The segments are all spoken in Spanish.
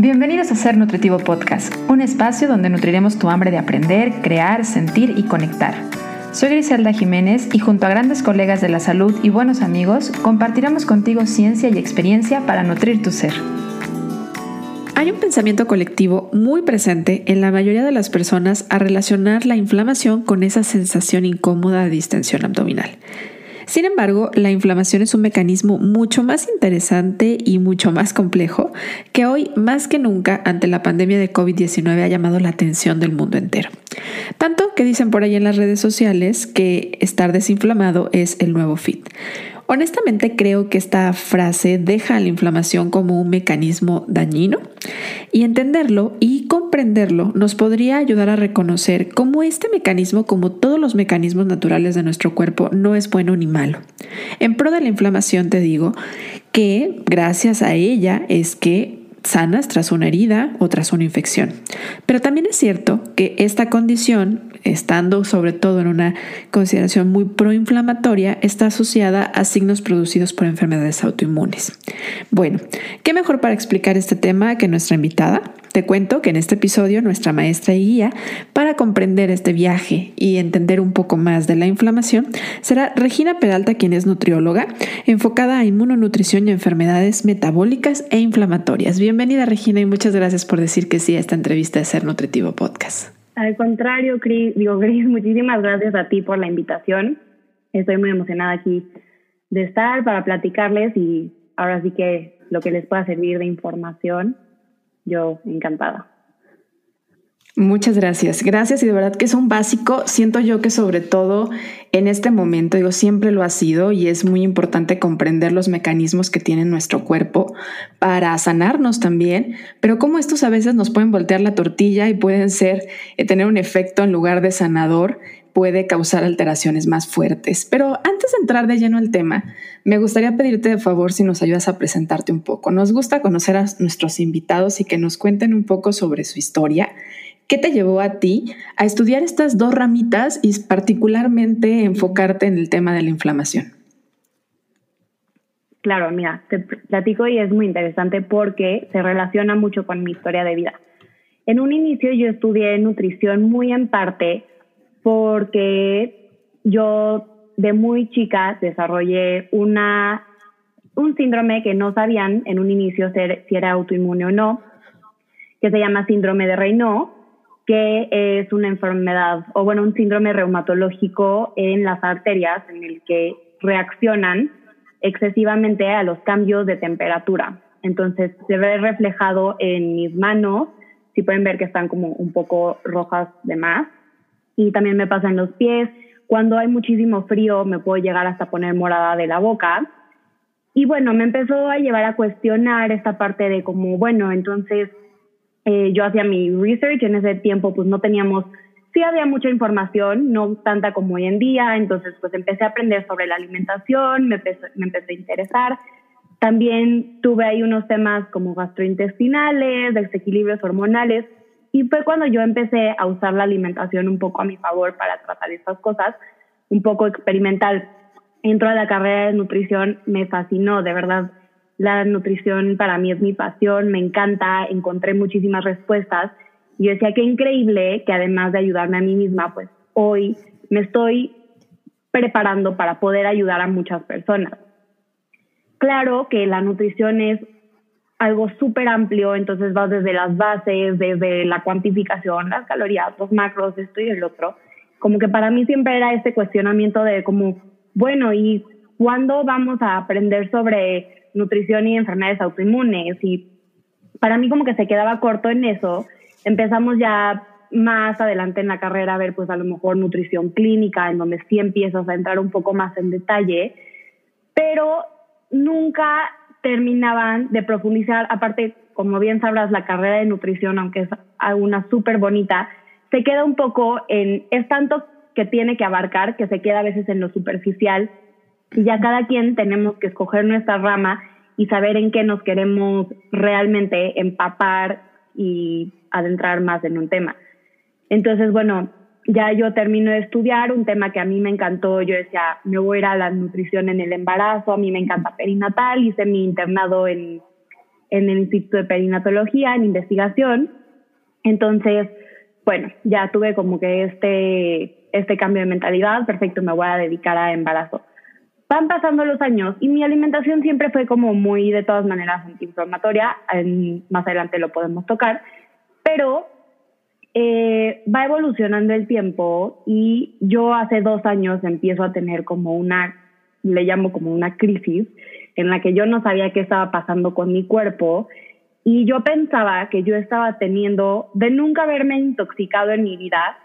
Bienvenidos a Ser Nutritivo Podcast, un espacio donde nutriremos tu hambre de aprender, crear, sentir y conectar. Soy Griselda Jiménez y junto a grandes colegas de la salud y buenos amigos, compartiremos contigo ciencia y experiencia para nutrir tu ser. Hay un pensamiento colectivo muy presente en la mayoría de las personas a relacionar la inflamación con esa sensación incómoda de distensión abdominal. Sin embargo, la inflamación es un mecanismo mucho más interesante y mucho más complejo que hoy más que nunca ante la pandemia de COVID-19 ha llamado la atención del mundo entero. Tanto que dicen por ahí en las redes sociales que estar desinflamado es el nuevo fit. Honestamente creo que esta frase deja la inflamación como un mecanismo dañino y entenderlo y comprenderlo nos podría ayudar a reconocer cómo este mecanismo, como todos los mecanismos naturales de nuestro cuerpo, no es bueno ni malo. En pro de la inflamación te digo que gracias a ella es que sanas tras una herida o tras una infección. Pero también es cierto que esta condición, estando sobre todo en una consideración muy proinflamatoria, está asociada a signos producidos por enfermedades autoinmunes. Bueno, ¿qué mejor para explicar este tema que nuestra invitada? Te cuento que en este episodio nuestra maestra y guía para comprender este viaje y entender un poco más de la inflamación será Regina Peralta, quien es nutrióloga, enfocada a inmunonutrición y enfermedades metabólicas e inflamatorias. Bienvenida Regina y muchas gracias por decir que sí a esta entrevista de Ser Nutritivo Podcast. Al contrario, Cris, digo, Cris, muchísimas gracias a ti por la invitación. Estoy muy emocionada aquí de estar para platicarles y ahora sí que lo que les pueda servir de información yo encantada. Muchas gracias. Gracias y de verdad que es un básico. Siento yo que sobre todo en este momento, digo, siempre lo ha sido y es muy importante comprender los mecanismos que tiene nuestro cuerpo para sanarnos también, pero como estos a veces nos pueden voltear la tortilla y pueden ser, eh, tener un efecto en lugar de sanador puede causar alteraciones más fuertes. Pero antes de entrar de lleno al tema, me gustaría pedirte de favor si nos ayudas a presentarte un poco. Nos gusta conocer a nuestros invitados y que nos cuenten un poco sobre su historia. ¿Qué te llevó a ti a estudiar estas dos ramitas y particularmente enfocarte en el tema de la inflamación? Claro, mira, te platico y es muy interesante porque se relaciona mucho con mi historia de vida. En un inicio yo estudié nutrición muy en parte porque yo de muy chica desarrollé una, un síndrome que no sabían en un inicio si era autoinmune o no, que se llama síndrome de Raynaud, que es una enfermedad, o bueno, un síndrome reumatológico en las arterias en el que reaccionan excesivamente a los cambios de temperatura. Entonces se ve reflejado en mis manos, si pueden ver que están como un poco rojas de más, y también me pasa en los pies. Cuando hay muchísimo frío me puedo llegar hasta poner morada de la boca. Y bueno, me empezó a llevar a cuestionar esta parte de como, bueno, entonces eh, yo hacía mi research, en ese tiempo pues no teníamos, sí había mucha información, no tanta como hoy en día, entonces pues empecé a aprender sobre la alimentación, me empecé, me empecé a interesar. También tuve ahí unos temas como gastrointestinales, desequilibrios hormonales, y fue cuando yo empecé a usar la alimentación un poco a mi favor para tratar estas cosas, un poco experimental. Entro a la carrera de nutrición, me fascinó, de verdad. La nutrición para mí es mi pasión, me encanta, encontré muchísimas respuestas. Y yo decía, qué increíble que además de ayudarme a mí misma, pues hoy me estoy preparando para poder ayudar a muchas personas. Claro que la nutrición es algo súper amplio, entonces vas desde las bases, desde la cuantificación, las calorías, los macros, esto y el otro. Como que para mí siempre era este cuestionamiento de como, bueno, ¿y cuándo vamos a aprender sobre nutrición y enfermedades autoinmunes? Y para mí como que se quedaba corto en eso. Empezamos ya más adelante en la carrera a ver pues a lo mejor nutrición clínica, en donde sí empiezas a entrar un poco más en detalle, pero nunca terminaban de profundizar, aparte, como bien sabrás, la carrera de nutrición, aunque es una súper bonita, se queda un poco en, es tanto que tiene que abarcar, que se queda a veces en lo superficial, y ya cada quien tenemos que escoger nuestra rama y saber en qué nos queremos realmente empapar y adentrar más en un tema. Entonces, bueno, ya yo termino de estudiar, un tema que a mí me encantó, yo decía, me voy a ir a la nutrición en el embarazo, a mí me encanta perinatal, hice mi internado en, en el Instituto de Perinatología, en investigación. Entonces, bueno, ya tuve como que este, este cambio de mentalidad, perfecto, me voy a dedicar a embarazo. Van pasando los años y mi alimentación siempre fue como muy, de todas maneras, antiinflamatoria, más adelante lo podemos tocar, pero eh, va evolucionando el tiempo y yo hace dos años empiezo a tener como una, le llamo como una crisis, en la que yo no sabía qué estaba pasando con mi cuerpo y yo pensaba que yo estaba teniendo, de nunca haberme intoxicado en mi vida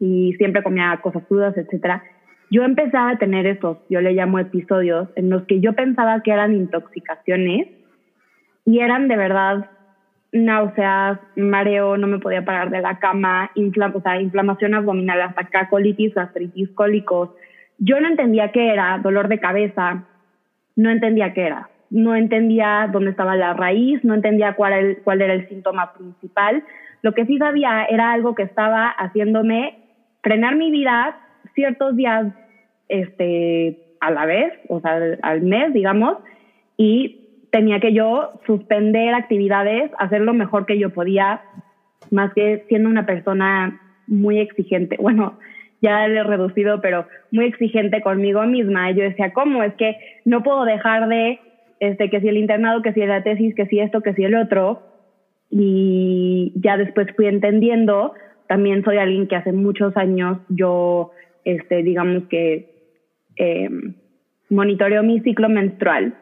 y siempre comía cosas crudas, etcétera, yo empezaba a tener esos, yo le llamo episodios, en los que yo pensaba que eran intoxicaciones y eran de verdad náuseas, mareo, no me podía parar de la cama, o sea, inflamación abdominal hasta acá, colitis, gastritis, cólicos. Yo no entendía qué era, dolor de cabeza, no entendía qué era. No entendía dónde estaba la raíz, no entendía cuál, cuál era el síntoma principal. Lo que sí sabía era algo que estaba haciéndome frenar mi vida ciertos días este, a la vez, o sea, al mes, digamos, y tenía que yo suspender actividades, hacer lo mejor que yo podía, más que siendo una persona muy exigente. Bueno, ya le he reducido, pero muy exigente conmigo misma. Yo decía, ¿cómo? Es que no puedo dejar de, este, que si el internado, que si la tesis, que si esto, que si el otro. Y ya después fui entendiendo, también soy alguien que hace muchos años yo, este, digamos que eh, monitoreo mi ciclo menstrual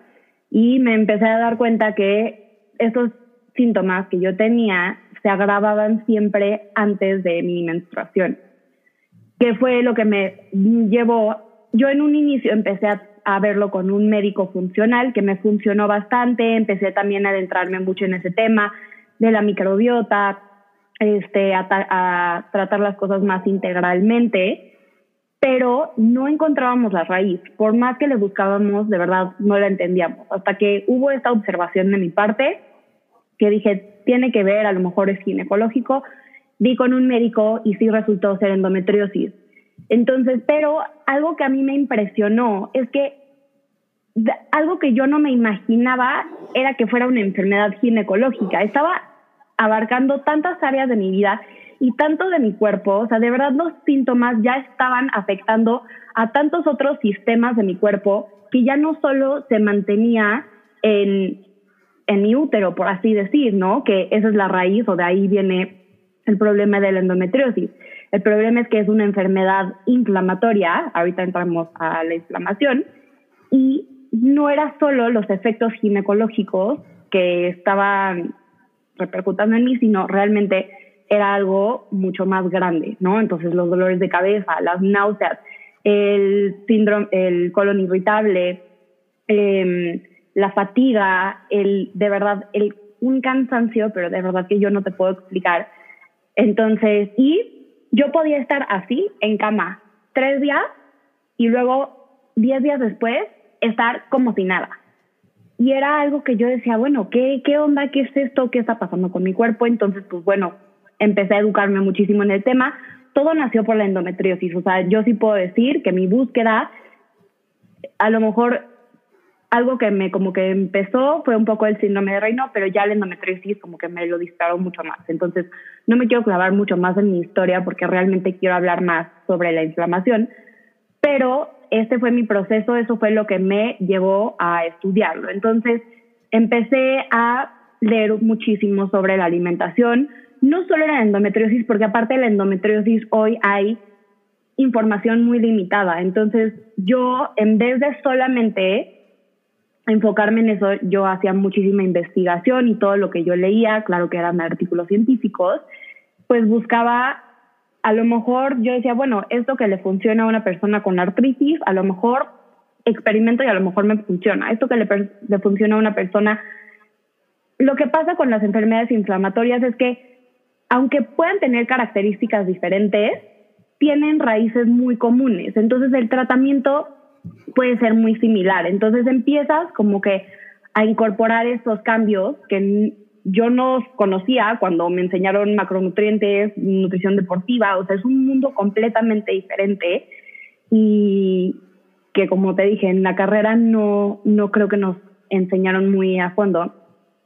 y me empecé a dar cuenta que esos síntomas que yo tenía se agravaban siempre antes de mi menstruación, que fue lo que me llevó, yo en un inicio empecé a, verlo con un médico funcional que me funcionó bastante, empecé también a adentrarme mucho en ese tema de la microbiota, este, a tratar las cosas más integralmente pero no encontrábamos la raíz. Por más que le buscábamos, de verdad no la entendíamos. Hasta que hubo esta observación de mi parte, que dije, tiene que ver, a lo mejor es ginecológico. Vi con un médico y sí resultó ser endometriosis. Entonces, pero algo que a mí me impresionó es que algo que yo no me imaginaba era que fuera una enfermedad ginecológica. Estaba abarcando tantas áreas de mi vida y tanto de mi cuerpo, o sea, de verdad los síntomas ya estaban afectando a tantos otros sistemas de mi cuerpo que ya no solo se mantenía en, en mi útero, por así decir, ¿no? Que esa es la raíz o de ahí viene el problema de la endometriosis. El problema es que es una enfermedad inflamatoria, ahorita entramos a la inflamación, y no era solo los efectos ginecológicos que estaban repercutando en mí, sino realmente era algo mucho más grande, ¿no? Entonces los dolores de cabeza, las náuseas, el síndrome, el colon irritable, em, la fatiga, el, de verdad, el, un cansancio, pero de verdad que yo no te puedo explicar. Entonces, y yo podía estar así en cama tres días y luego diez días después estar como si nada. Y era algo que yo decía, bueno, ¿qué, qué onda? ¿Qué es esto? ¿Qué está pasando con mi cuerpo? Entonces, pues bueno, empecé a educarme muchísimo en el tema. Todo nació por la endometriosis. O sea, yo sí puedo decir que mi búsqueda, a lo mejor algo que me como que empezó fue un poco el síndrome de reino, pero ya la endometriosis como que me lo disparó mucho más. Entonces, no me quiero clavar mucho más en mi historia porque realmente quiero hablar más sobre la inflamación, pero este fue mi proceso, eso fue lo que me llevó a estudiarlo. Entonces, empecé a leer muchísimo sobre la alimentación, no solo era endometriosis, porque aparte de la endometriosis hoy hay información muy limitada. Entonces yo, en vez de solamente enfocarme en eso, yo hacía muchísima investigación y todo lo que yo leía, claro que eran artículos científicos, pues buscaba, a lo mejor yo decía, bueno, esto que le funciona a una persona con artritis, a lo mejor experimento y a lo mejor me funciona. Esto que le, le funciona a una persona... Lo que pasa con las enfermedades inflamatorias es que aunque puedan tener características diferentes, tienen raíces muy comunes. Entonces el tratamiento puede ser muy similar. Entonces empiezas como que a incorporar estos cambios que yo no conocía cuando me enseñaron macronutrientes, nutrición deportiva, o sea, es un mundo completamente diferente y que como te dije, en la carrera no, no creo que nos enseñaron muy a fondo.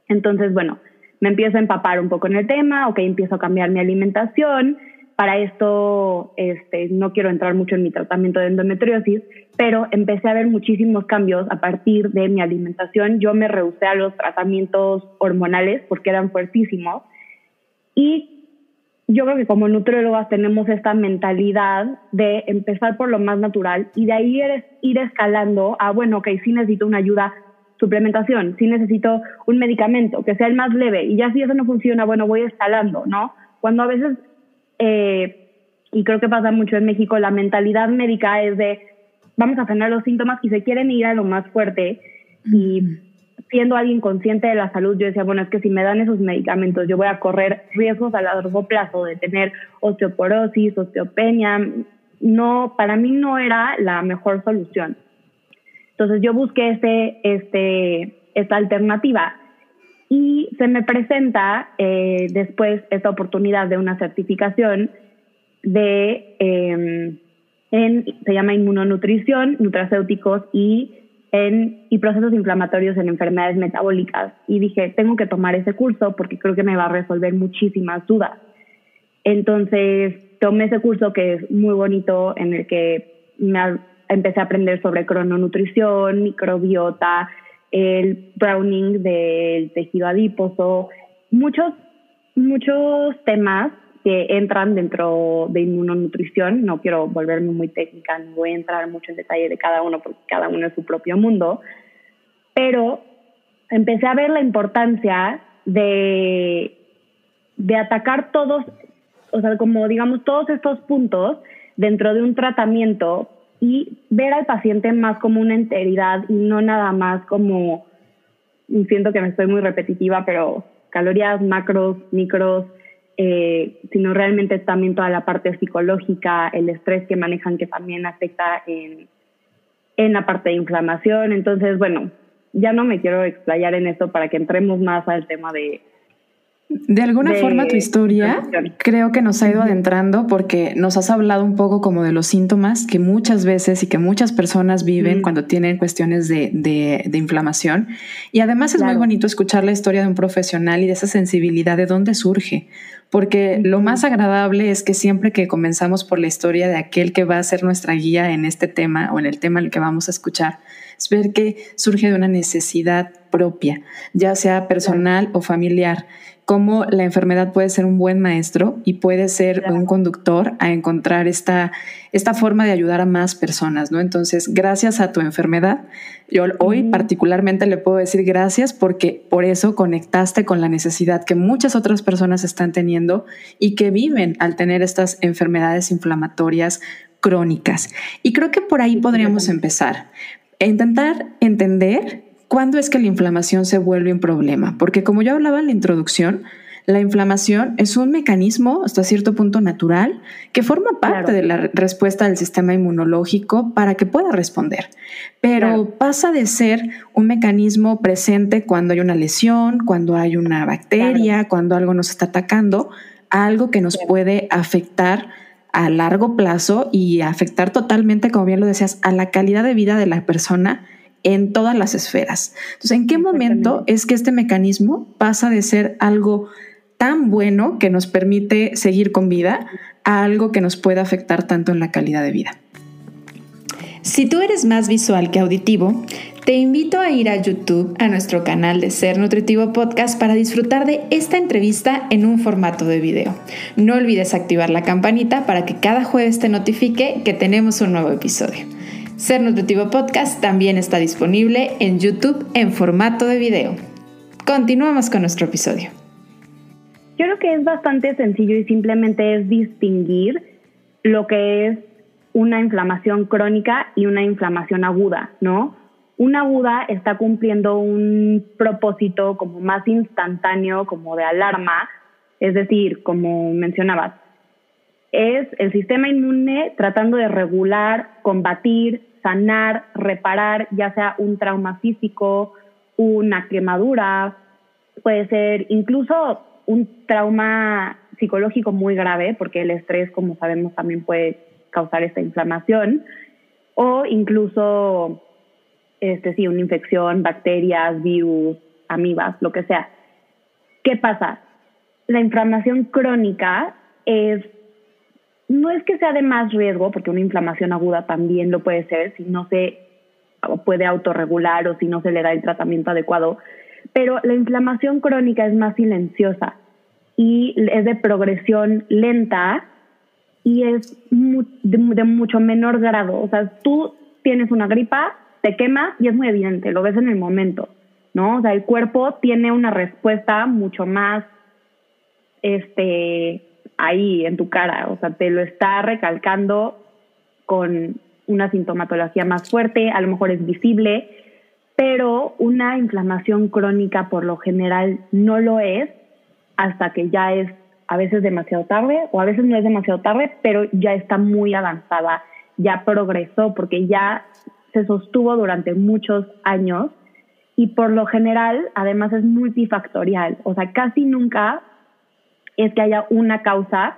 Entonces, bueno, me empiezo a empapar un poco en el tema, ok, empiezo a cambiar mi alimentación. Para esto, este, no quiero entrar mucho en mi tratamiento de endometriosis, pero empecé a ver muchísimos cambios a partir de mi alimentación. Yo me rehusé a los tratamientos hormonales porque eran fuertísimos. Y yo creo que como nutriólogas tenemos esta mentalidad de empezar por lo más natural y de ahí ir, ir escalando a, bueno, ok, sí necesito una ayuda suplementación, si necesito un medicamento que sea el más leve y ya si eso no funciona, bueno, voy escalando, ¿no? Cuando a veces, eh, y creo que pasa mucho en México, la mentalidad médica es de vamos a frenar los síntomas y se quieren ir a lo más fuerte y siendo alguien consciente de la salud, yo decía, bueno, es que si me dan esos medicamentos, yo voy a correr riesgos a largo plazo de tener osteoporosis, osteopenia. No, para mí no era la mejor solución. Entonces yo busqué este, este, esta alternativa y se me presenta eh, después esta oportunidad de una certificación de, em, en, se llama inmunonutrición, nutracéuticos y, en, y procesos inflamatorios en enfermedades metabólicas. Y dije, tengo que tomar ese curso porque creo que me va a resolver muchísimas dudas. Entonces tomé ese curso que es muy bonito, en el que me, empecé a aprender sobre crononutrición, microbiota, el browning del tejido adiposo, muchos, muchos temas que entran dentro de inmunonutrición. No quiero volverme muy técnica, no voy a entrar mucho en detalle de cada uno porque cada uno es su propio mundo, pero empecé a ver la importancia de, de atacar todos, o sea, como digamos, todos estos puntos dentro de un tratamiento y ver al paciente más como una enteridad y no nada más como, siento que me estoy muy repetitiva, pero calorías, macros, micros, eh, sino realmente también toda la parte psicológica, el estrés que manejan que también afecta en, en la parte de inflamación. Entonces, bueno, ya no me quiero explayar en esto para que entremos más al tema de, de alguna forma tu historia creo que nos ha ido adentrando porque nos has hablado un poco como de los síntomas que muchas veces y que muchas personas viven cuando tienen cuestiones de, de, inflamación. Y además es muy bonito escuchar la historia de un profesional y de esa sensibilidad de dónde surge. Porque lo más agradable es que siempre que comenzamos por la historia de aquel que va a ser nuestra guía en este tema o en el tema en el que vamos a escuchar, es ver que surge de una necesidad propia, ya sea personal o familiar cómo la enfermedad puede ser un buen maestro y puede ser un conductor a encontrar esta, esta forma de ayudar a más personas, ¿no? Entonces, gracias a tu enfermedad, yo hoy particularmente le puedo decir gracias porque por eso conectaste con la necesidad que muchas otras personas están teniendo y que viven al tener estas enfermedades inflamatorias crónicas. Y creo que por ahí podríamos empezar. Intentar entender ¿Cuándo es que la inflamación se vuelve un problema? Porque como yo hablaba en la introducción, la inflamación es un mecanismo hasta cierto punto natural que forma parte de la respuesta del sistema inmunológico para que pueda responder. Pero pasa de ser un mecanismo presente cuando hay una lesión, cuando hay una bacteria, cuando algo nos está atacando, a algo que nos puede afectar a largo plazo y afectar totalmente, como bien lo decías, a la calidad de vida de la persona en todas las esferas. Entonces, ¿en qué momento es que este mecanismo pasa de ser algo tan bueno que nos permite seguir con vida a algo que nos puede afectar tanto en la calidad de vida? Si tú eres más visual que auditivo, te invito a ir a YouTube, a nuestro canal de Ser Nutritivo Podcast, para disfrutar de esta entrevista en un formato de video. No olvides activar la campanita para que cada jueves te notifique que tenemos un nuevo episodio. Ser Nutritivo Podcast también está disponible en YouTube en formato de video. Continuamos con nuestro episodio. Yo creo que es bastante sencillo y simplemente es distinguir lo que es una inflamación crónica y una inflamación aguda, ¿no? Una aguda está cumpliendo un propósito como más instantáneo, como de alarma, es decir, como mencionabas, es el sistema inmune tratando de regular, combatir, sanar, reparar, ya sea un trauma físico, una quemadura, puede ser incluso un trauma psicológico muy grave, porque el estrés, como sabemos, también puede causar esta inflamación, o incluso, este sí, una infección, bacterias, virus, amibas, lo que sea. ¿qué pasa? La inflamación crónica es, no es que sea de más riesgo, porque una inflamación aguda también lo puede ser si no se puede autorregular o si no se le da el tratamiento adecuado, pero la inflamación crónica es más silenciosa y es de progresión lenta y es de, mucho menor grado. O sea, tú tienes una gripa, te quema y es muy evidente, lo ves en el momento, ¿no? O sea, el cuerpo tiene una respuesta mucho más, este, ahí en tu cara, o sea, te lo está recalcando con una sintomatología más fuerte, a lo mejor es visible, pero una inflamación crónica por lo general no lo es hasta que ya es a veces demasiado tarde o a veces no es demasiado tarde, pero ya está muy avanzada, ya progresó porque ya se sostuvo durante muchos años y por lo general además es multifactorial, o sea, casi nunca es que haya una causa,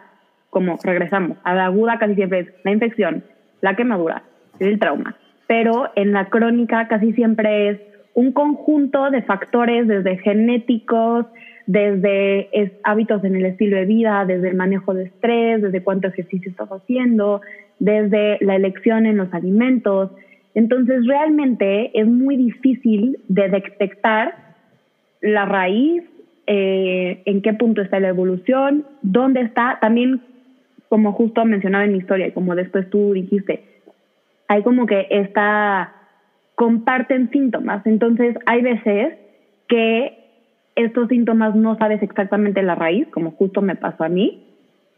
como regresamos, a la aguda casi siempre es la infección, la quemadura, el trauma, pero en la crónica casi siempre es un conjunto de factores desde genéticos, desde hábitos en el estilo de vida, desde el manejo de estrés, desde cuánto ejercicio estás haciendo, desde la elección en los alimentos. Entonces realmente es muy difícil de detectar la raíz, eh, en qué punto está la evolución, dónde está, también como justo mencionaba en mi historia y como después tú dijiste, hay como que está, comparten síntomas. Entonces hay veces que estos síntomas no sabes exactamente la raíz, como justo me pasó a mí.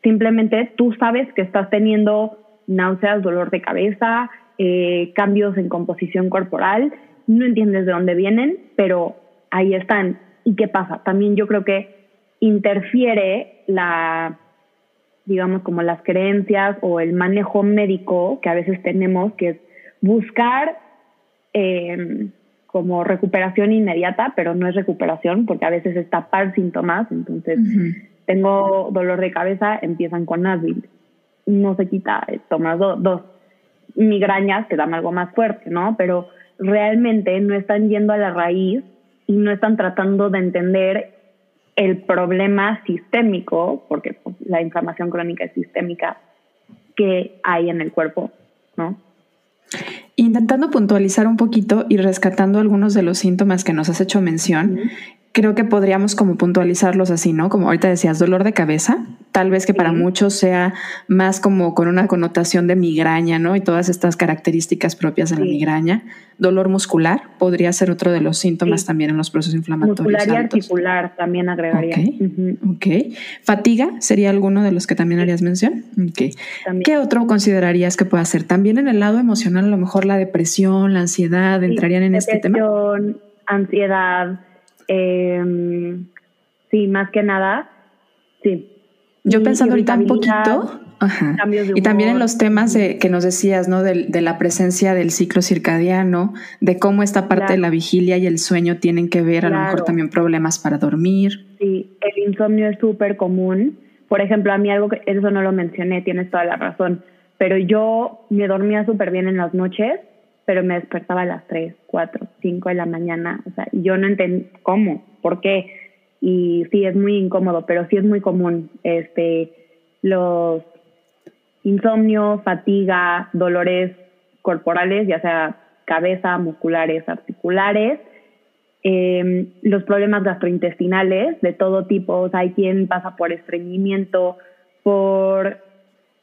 Simplemente tú sabes que estás teniendo náuseas, dolor de cabeza, eh, cambios en composición corporal, no entiendes de dónde vienen, pero ahí están. ¿Y qué pasa? También yo creo que interfiere la, digamos, como las creencias o el manejo médico que a veces tenemos, que es buscar eh, como recuperación inmediata, pero no es recuperación porque a veces es tapar síntomas, entonces tengo dolor de cabeza, empiezan con Advil, no se quita, eh, tomas dos migrañas, te dan algo más fuerte, ¿no? Pero realmente no están yendo a la raíz y no están tratando de entender el problema sistémico, porque pues, la inflamación crónica es sistémica, que hay en el cuerpo, ¿no? Intentando puntualizar un poquito y rescatando algunos de los síntomas que nos has hecho mención, creo que podríamos como puntualizarlos así, ¿no? Como ahorita decías, dolor de cabeza, tal vez que para muchos sea más como con una connotación de migraña, ¿no? Y todas estas características propias de la migraña. Dolor muscular podría ser otro de los síntomas también en los procesos inflamatorios. Muscular y articular también agregaría. Ok. Fatiga sería alguno de los que también harías mención. Ok. ¿Qué otro considerarías que pueda ser? También en el lado emocional, a lo mejor la depresión, la ansiedad, entrarían en este tema. Ansiedad eh, sí, más que nada, sí. Yo pensando ahorita un poquito, y también en los temas que nos decías, ¿no? De, la presencia del ciclo circadiano, de cómo esta parte de la vigilia y el sueño tienen que ver, a lo mejor también problemas para dormir. Sí, el insomnio es súper común. Por ejemplo, a mí algo que eso no lo mencioné, tienes toda la razón, pero yo me dormía súper bien en las noches pero me despertaba a las 3, 4, 5 de la mañana. O sea, yo no entendí cómo, por qué. Y sí, es muy incómodo, pero sí es muy común. Este, los insomnio, fatiga, dolores corporales, ya sea cabeza, musculares, articulares, em, los problemas gastrointestinales de todo tipo. O sea, hay quien pasa por estreñimiento, por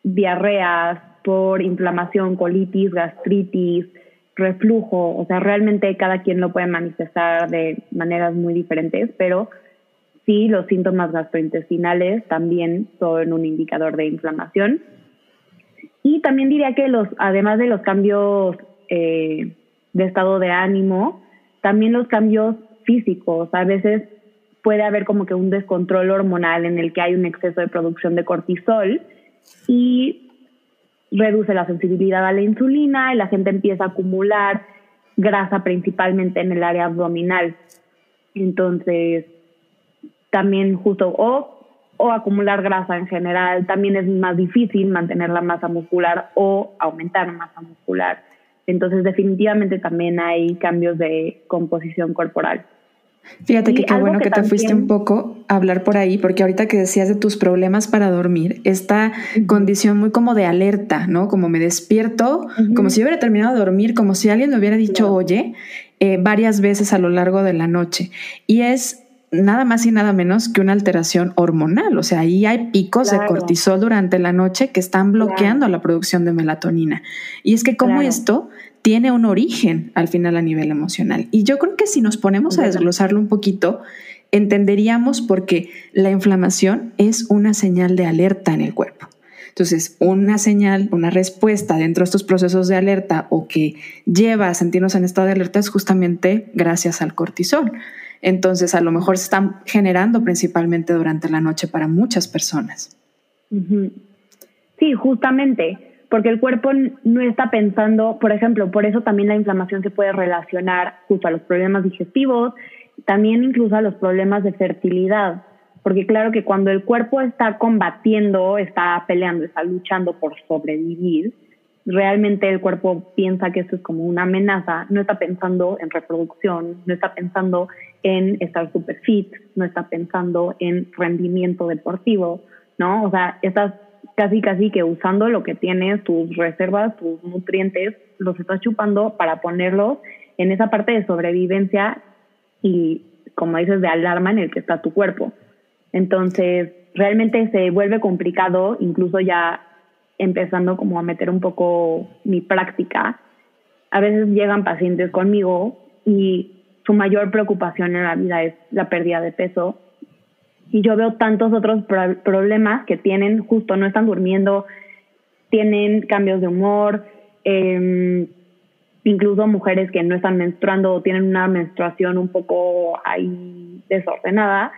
diarreas, por inflamación, colitis, gastritis, reflujo, o sea, realmente cada quien lo puede manifestar de maneras muy diferentes, pero sí, los síntomas gastrointestinales también son un indicador de inflamación. Y también diría que los, además de los cambios eh, de estado de ánimo, también los cambios físicos. A veces puede haber como que un descontrol hormonal en el que hay un exceso de producción de cortisol y reduce la sensibilidad a la insulina y la gente empieza a acumular grasa principalmente en el área abdominal. Entonces, también justo, o, o acumular grasa en general, también es más difícil mantener la masa muscular o aumentar masa muscular. Entonces, definitivamente también hay cambios de composición corporal. Fíjate que qué bueno que, te fuiste un poco a hablar por ahí, porque ahorita que decías de tus problemas para dormir, esta condición muy como de alerta, ¿no? Como me despierto, como si hubiera terminado de dormir, como si alguien me hubiera dicho, oye, eh, varias veces a lo largo de la noche. Y es nada más y nada menos que una alteración hormonal. O sea, ahí hay picos de cortisol durante la noche que están bloqueando la producción de melatonina. Y es que como esto tiene un origen al final a nivel emocional. Y yo creo que si nos ponemos a desglosarlo un poquito, entenderíamos por qué la inflamación es una señal de alerta en el cuerpo. Entonces, una señal, una respuesta dentro de estos procesos de alerta o que lleva a sentirnos en estado de alerta es justamente gracias al cortisol. Entonces, a lo mejor se están generando principalmente durante la noche para muchas personas. Sí, justamente, porque el cuerpo no está pensando, por ejemplo, por eso también la inflamación se puede relacionar justo a los problemas digestivos, también incluso a los problemas de fertilidad, porque claro que cuando el cuerpo está combatiendo, está peleando, está luchando por sobrevivir, realmente el cuerpo piensa que eso es como una amenaza, no está pensando en reproducción, no está pensando en estar super fit, no está pensando en rendimiento deportivo, ¿no? O sea, estás casi casi que usando lo que tienes, tus reservas, tus nutrientes, los estás chupando para ponerlos en esa parte de sobrevivencia y, como dices, de alarma en el que está tu cuerpo. Entonces, realmente se vuelve complicado, incluso ya empezando como a meter un poco mi práctica. A veces llegan pacientes conmigo y su mayor preocupación en la vida es la pérdida de peso. Y yo veo tantos otros problemas que tienen, justo no están durmiendo, tienen cambios de humor, eh, incluso mujeres que no están menstruando o tienen una menstruación un poco ahí desordenada.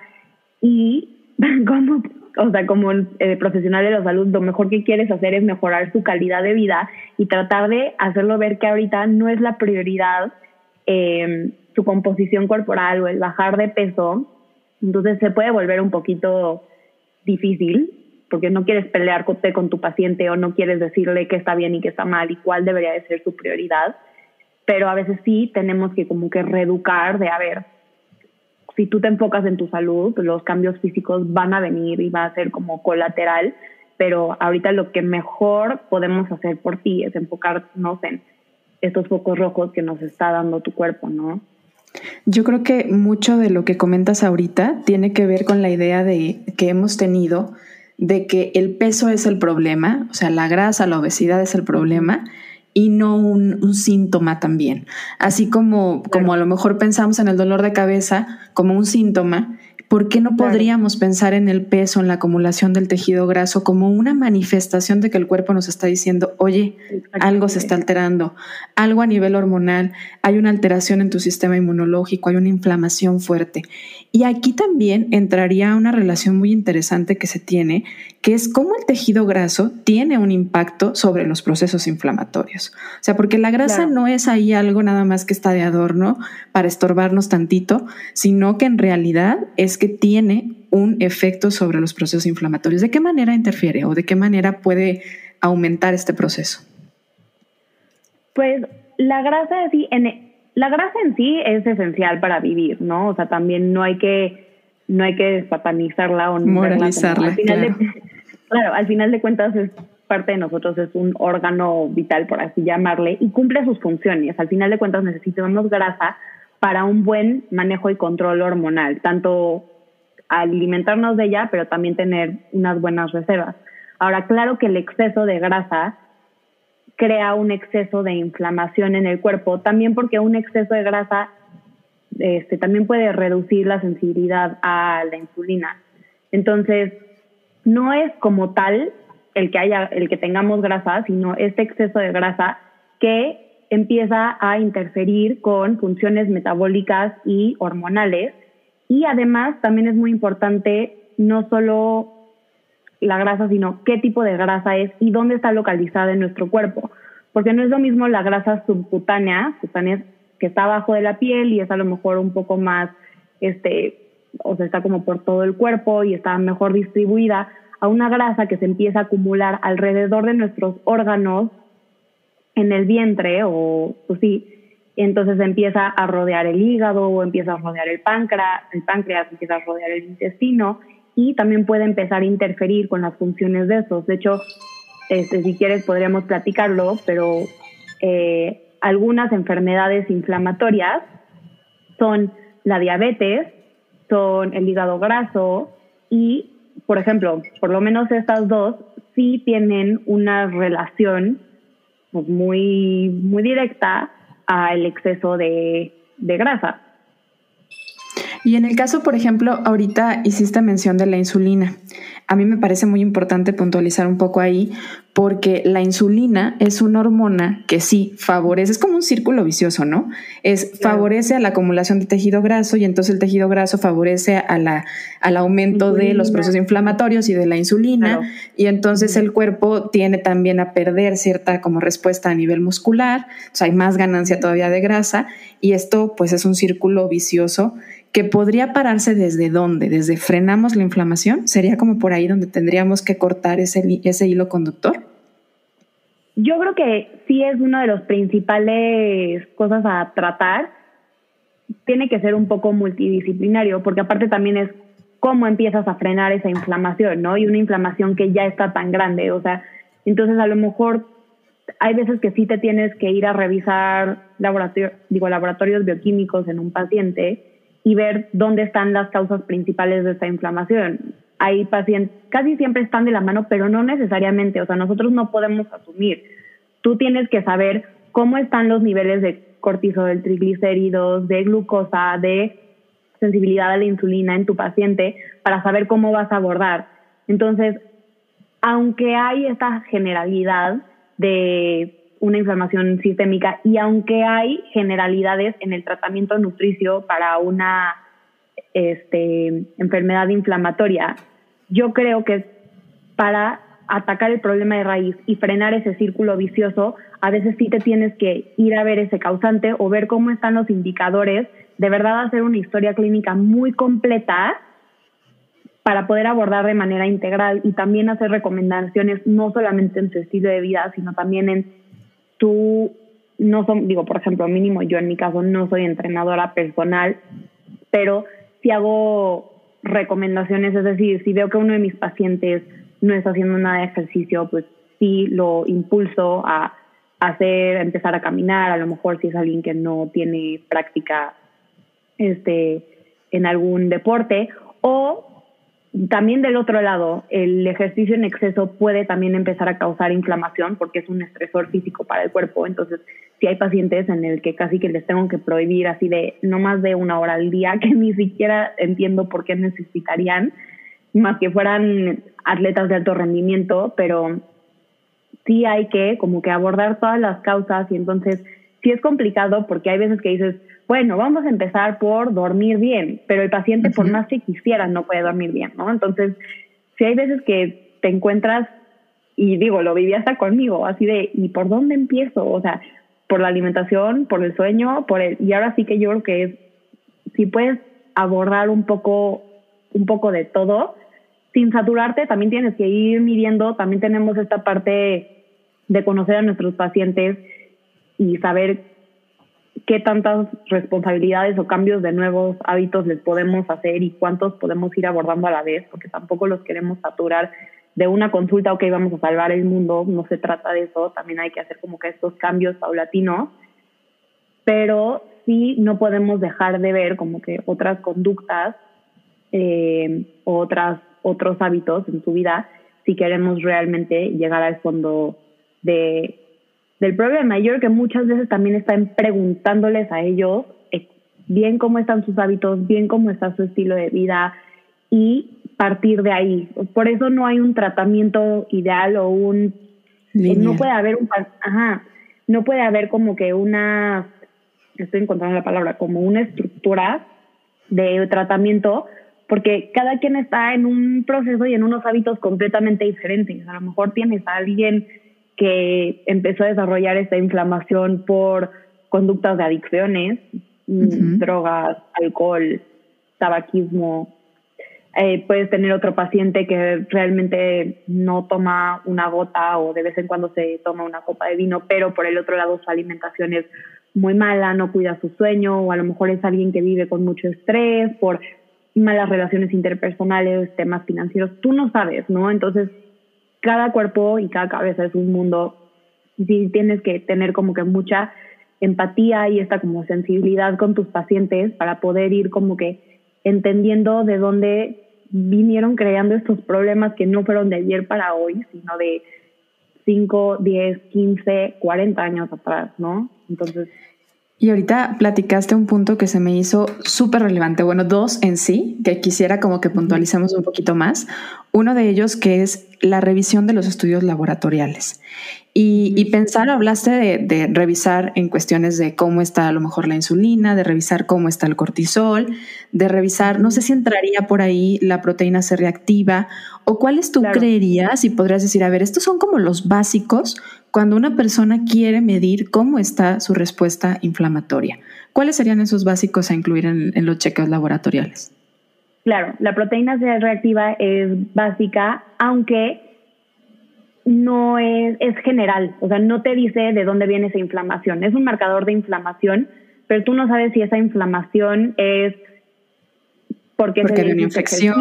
Y como, o sea, como profesional de la salud, lo mejor que quieres hacer es mejorar su calidad de vida y tratar de hacerlo ver que ahorita no es la prioridad eh, su composición corporal o el bajar de peso, entonces se puede volver un poquito difícil porque no quieres pelearte con tu paciente o no quieres decirle qué está bien y qué está mal y cuál debería de ser su prioridad. Pero a veces sí tenemos que como que reeducar de, a ver, si tú te enfocas en tu salud, pues los cambios físicos van a venir y va a ser como colateral, pero ahorita lo que mejor podemos hacer por ti es enfocarnos en estos focos rojos que nos está dando tu cuerpo, ¿no? Yo creo que mucho de lo que comentas ahorita tiene que ver con la idea de que hemos tenido de que el peso es el problema, o sea, la grasa, la obesidad es el problema y no un, síntoma también. Así como, como a lo mejor pensamos en el dolor de cabeza como un síntoma, ¿Por qué no podríamos pensar en el peso, en la acumulación del tejido graso como una manifestación de que el cuerpo nos está diciendo, oye, algo se está alterando, algo a nivel hormonal, hay una alteración en tu sistema inmunológico, hay una inflamación fuerte? Y aquí también entraría una relación muy interesante que se tiene, que es cómo el tejido graso tiene un impacto sobre los procesos inflamatorios. O sea, porque la grasa no es ahí algo nada más que está de adorno para estorbarnos tantito, sino que en realidad es que tiene un efecto sobre los procesos inflamatorios. ¿De qué manera interfiere o de qué manera puede aumentar este proceso? Pues la grasa sí, en, la grasa en sí es esencial para vivir, ¿no? O sea, también no hay que no hay que satanizarla o moralizarla. Al final claro. De, claro, al final de cuentas es parte de nosotros, es un órgano vital, por así llamarle, y cumple sus funciones. Al final de cuentas necesitamos grasa para un buen manejo y control hormonal, tanto alimentarnos de ella, pero también tener unas buenas reservas. Ahora, claro que el exceso de grasa crea un exceso de inflamación en el cuerpo, también porque un exceso de grasa este, también puede reducir la sensibilidad a la insulina. Entonces, no es como tal el que haya, el que tengamos grasa, sino este exceso de grasa que empieza a interferir con funciones metabólicas y hormonales. Y además también es muy importante no solo la grasa, sino qué tipo de grasa es y dónde está localizada en nuestro cuerpo. Porque no es lo mismo la grasa subcutánea, cutánea que está abajo de la piel y es a lo mejor un poco más, este, o sea, está como por todo el cuerpo y está mejor distribuida, a una grasa que se empieza a acumular alrededor de nuestros órganos en el vientre o, pues sí, entonces empieza a rodear el hígado o empieza a rodear el páncreas, el páncreas empieza a rodear el intestino y también puede empezar a interferir con las funciones de esos. De hecho, este, si quieres podríamos platicarlo, pero eh, algunas enfermedades inflamatorias son la diabetes, son el hígado graso y, por ejemplo, por lo menos estas dos sí tienen una relación pues, muy, muy directa al exceso de, de grasa. Y en el caso, por ejemplo, ahorita hiciste mención de la insulina. A mí me parece muy importante puntualizar un poco ahí porque la insulina es una hormona que sí favorece, es como un círculo vicioso, ¿no? Es favorece a la acumulación de tejido graso y entonces el tejido graso favorece a la, al aumento de los procesos inflamatorios y de la insulina. Y entonces el cuerpo tiene también a perder cierta como respuesta a nivel muscular, o sea, hay más ganancia todavía de grasa y esto pues es un círculo vicioso que podría pararse desde dónde, desde frenamos la inflamación, sería como por ahí donde tendríamos que cortar ese, ese hilo conductor. Yo creo que sí es una de las principales cosas a tratar. Tiene que ser un poco multidisciplinario, porque aparte también es cómo empiezas a frenar esa inflamación, ¿no? Y una inflamación que ya está tan grande, o sea, entonces a lo mejor hay veces que sí te tienes que ir a revisar laboratorio, digo, laboratorios bioquímicos en un paciente y ver dónde están las causas principales de esta inflamación. Hay pacientes, casi siempre están de la mano, pero no necesariamente, o sea, nosotros no podemos asumir. Tú tienes que saber cómo están los niveles de cortisol, triglicéridos, de glucosa, de sensibilidad a la insulina en tu paciente para saber cómo vas a abordar. Entonces, aunque hay esta generalidad de una inflamación sistémica y aunque hay generalidades en el tratamiento nutricio para una este, enfermedad inflamatoria, yo creo que para atacar el problema de raíz y frenar ese círculo vicioso, a veces sí te tienes que ir a ver ese causante o ver cómo están los indicadores, de verdad hacer una historia clínica muy completa para poder abordar de manera integral y también hacer recomendaciones no solamente en su estilo de vida, sino también en tú no son, digo, por ejemplo, mínimo yo en mi caso no soy entrenadora personal, pero si hago recomendaciones, es decir, si veo que uno de mis pacientes no está haciendo nada de ejercicio, pues sí lo impulso a hacer, empezar a caminar, a lo mejor si es alguien que no tiene práctica este, en algún deporte, o también del otro lado, el ejercicio en exceso puede también empezar a causar inflamación porque es un estresor físico para el cuerpo. Entonces, si hay pacientes en el que casi que les tengo que prohibir así de no más de una hora al día, que ni siquiera entiendo por qué necesitarían, más que fueran atletas de alto rendimiento, pero sí hay que como que abordar todas las causas y entonces sí es complicado porque hay veces que dices, bueno, vamos a empezar por dormir bien, pero el paciente por más que quisiera no puede dormir bien, ¿no? Entonces, si hay veces que te encuentras, y digo, lo viví hasta conmigo, así de, ¿y por dónde empiezo? O sea, por la alimentación, por el sueño, por el, y ahora sí que yo creo que es, si puedes abordar un poco, un poco de todo, sin saturarte, también tienes que ir midiendo, también tenemos esta parte de conocer a nuestros pacientes y saber qué tantas responsabilidades o cambios de nuevos hábitos les podemos hacer y cuántos podemos ir abordando a la vez, porque tampoco los queremos saturar de una consulta, ok, vamos a salvar el mundo, no se trata de eso, también hay que hacer como que estos cambios paulatinos, pero sí no podemos dejar de ver como que otras conductas, eh, otras, otros hábitos en su vida, si queremos realmente llegar al fondo de del problema mayor que muchas veces también están preguntándoles a ellos eh, bien cómo están sus hábitos, bien cómo está su estilo de vida y partir de ahí. Por eso no hay un tratamiento ideal o un eh, no puede haber un ajá, no puede haber como que una estoy encontrando la palabra, como una estructura de tratamiento porque cada quien está en un proceso y en unos hábitos completamente diferentes. A lo mejor tienes a alguien que empezó a desarrollar esta inflamación por conductas de adicciones, mm, drogas, alcohol, tabaquismo. Eh, puedes tener otro paciente que realmente no toma una gota o de vez en cuando se toma una copa de vino, pero por el otro lado su alimentación es muy mala, no cuida su sueño, o a lo mejor es alguien que vive con mucho estrés por malas relaciones interpersonales, temas financieros, tú no sabes, ¿no? Entonces, cada cuerpo y cada cabeza es un mundo, y sí tienes que tener como que mucha empatía y esta como sensibilidad con tus pacientes para poder ir como que entendiendo de dónde vinieron creando estos problemas que no fueron de ayer para hoy, sino de 5, 10, 15, 40 años atrás, ¿no? Entonces... Y ahorita platicaste un punto que se me hizo súper relevante, bueno, dos en sí, que quisiera como que puntualicemos un poquito más. Uno de ellos que es la revisión de los estudios laboratoriales. Y, pensar, hablaste de, revisar en cuestiones de cómo está a lo mejor la insulina, de revisar cómo está el cortisol, de revisar, no sé si entraría por ahí la proteína C reactiva o cuáles tú creerías y podrías decir, a ver, estos son como los básicos cuando una persona quiere medir cómo está su respuesta inflamatoria. ¿Cuáles serían esos básicos a incluir en, en los chequeos laboratoriales? Claro, la proteína C reactiva es básica, aunque no es, es general, o sea, no te dice de dónde viene esa inflamación. Es un marcador de inflamación, pero tú no sabes si esa inflamación es porque, porque de una infección.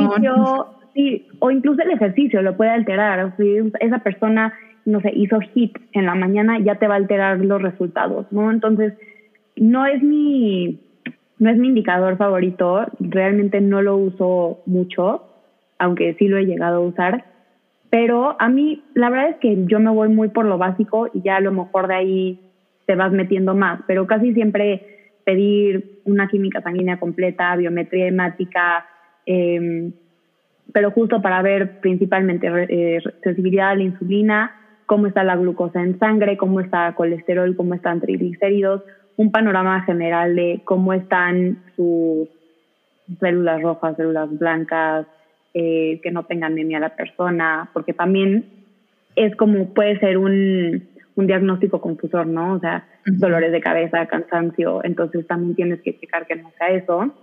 Sí, o incluso el ejercicio lo puede alterar. Si esa persona, no sé, hizo hit en la mañana, ya te va a alterar los resultados, ¿no? Entonces, no es mi, no es mi indicador favorito, realmente no lo uso mucho, aunque sí lo he llegado a usar pero a mí, la verdad es que yo me voy muy por lo básico y ya a lo mejor de ahí te vas metiendo más, pero casi siempre pedir una química sanguínea completa, biometría hemática, em, pero justo para ver principalmente eh, sensibilidad a la insulina, cómo está la glucosa en sangre, cómo está colesterol, cómo están triglicéridos, un panorama general de cómo están sus células rojas, células blancas, eh, que no tenga anemia la persona, porque también es como puede ser un, un diagnóstico confusor, ¿no? O sea, dolores de cabeza, cansancio, entonces también tienes que checar que no sea eso.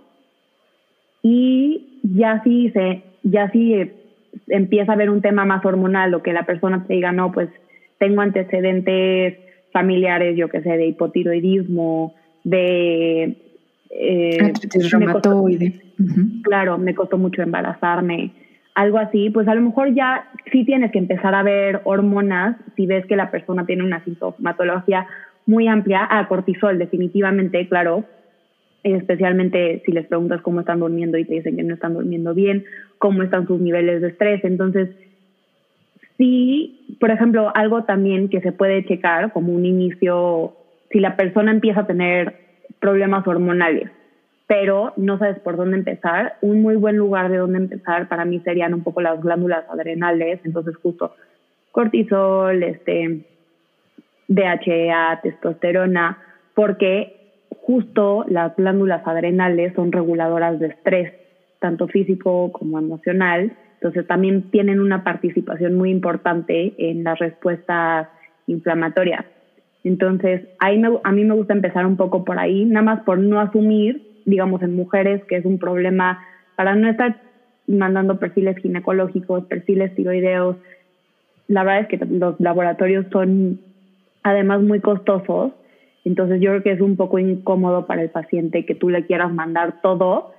Y ya si se, ya si empieza a haber un tema más hormonal o que la persona te diga, no, pues tengo antecedentes familiares, yo que sé, de hipotiroidismo, de eh, Claro, me costó mucho embarazarme, algo así, pues a lo mejor ya sí tienes que empezar a ver hormonas si ves que la persona tiene una sintomatología muy amplia a cortisol, definitivamente, claro, especialmente si les preguntas cómo están durmiendo y te dicen que no están durmiendo bien, cómo están sus niveles de estrés. Entonces, sí, por ejemplo, algo también que se puede checar como un inicio, si la persona empieza a tener problemas hormonales, pero no sabes por dónde empezar. Un muy buen lugar de dónde empezar para mí serían un poco las glándulas adrenales, entonces justo cortisol, este, DHEA, testosterona, porque justo las glándulas adrenales son reguladoras de estrés, tanto físico como emocional, entonces también tienen una participación muy importante en la respuesta inflamatoria. Entonces, ahí a mí me gusta empezar un poco por ahí, nada más por no asumir, digamos, en mujeres, que es un problema para no estar mandando perfiles ginecológicos, perfiles tiroideos. La verdad es que los laboratorios son además muy costosos, entonces yo creo que es un poco incómodo para el paciente que tú le quieras mandar todo.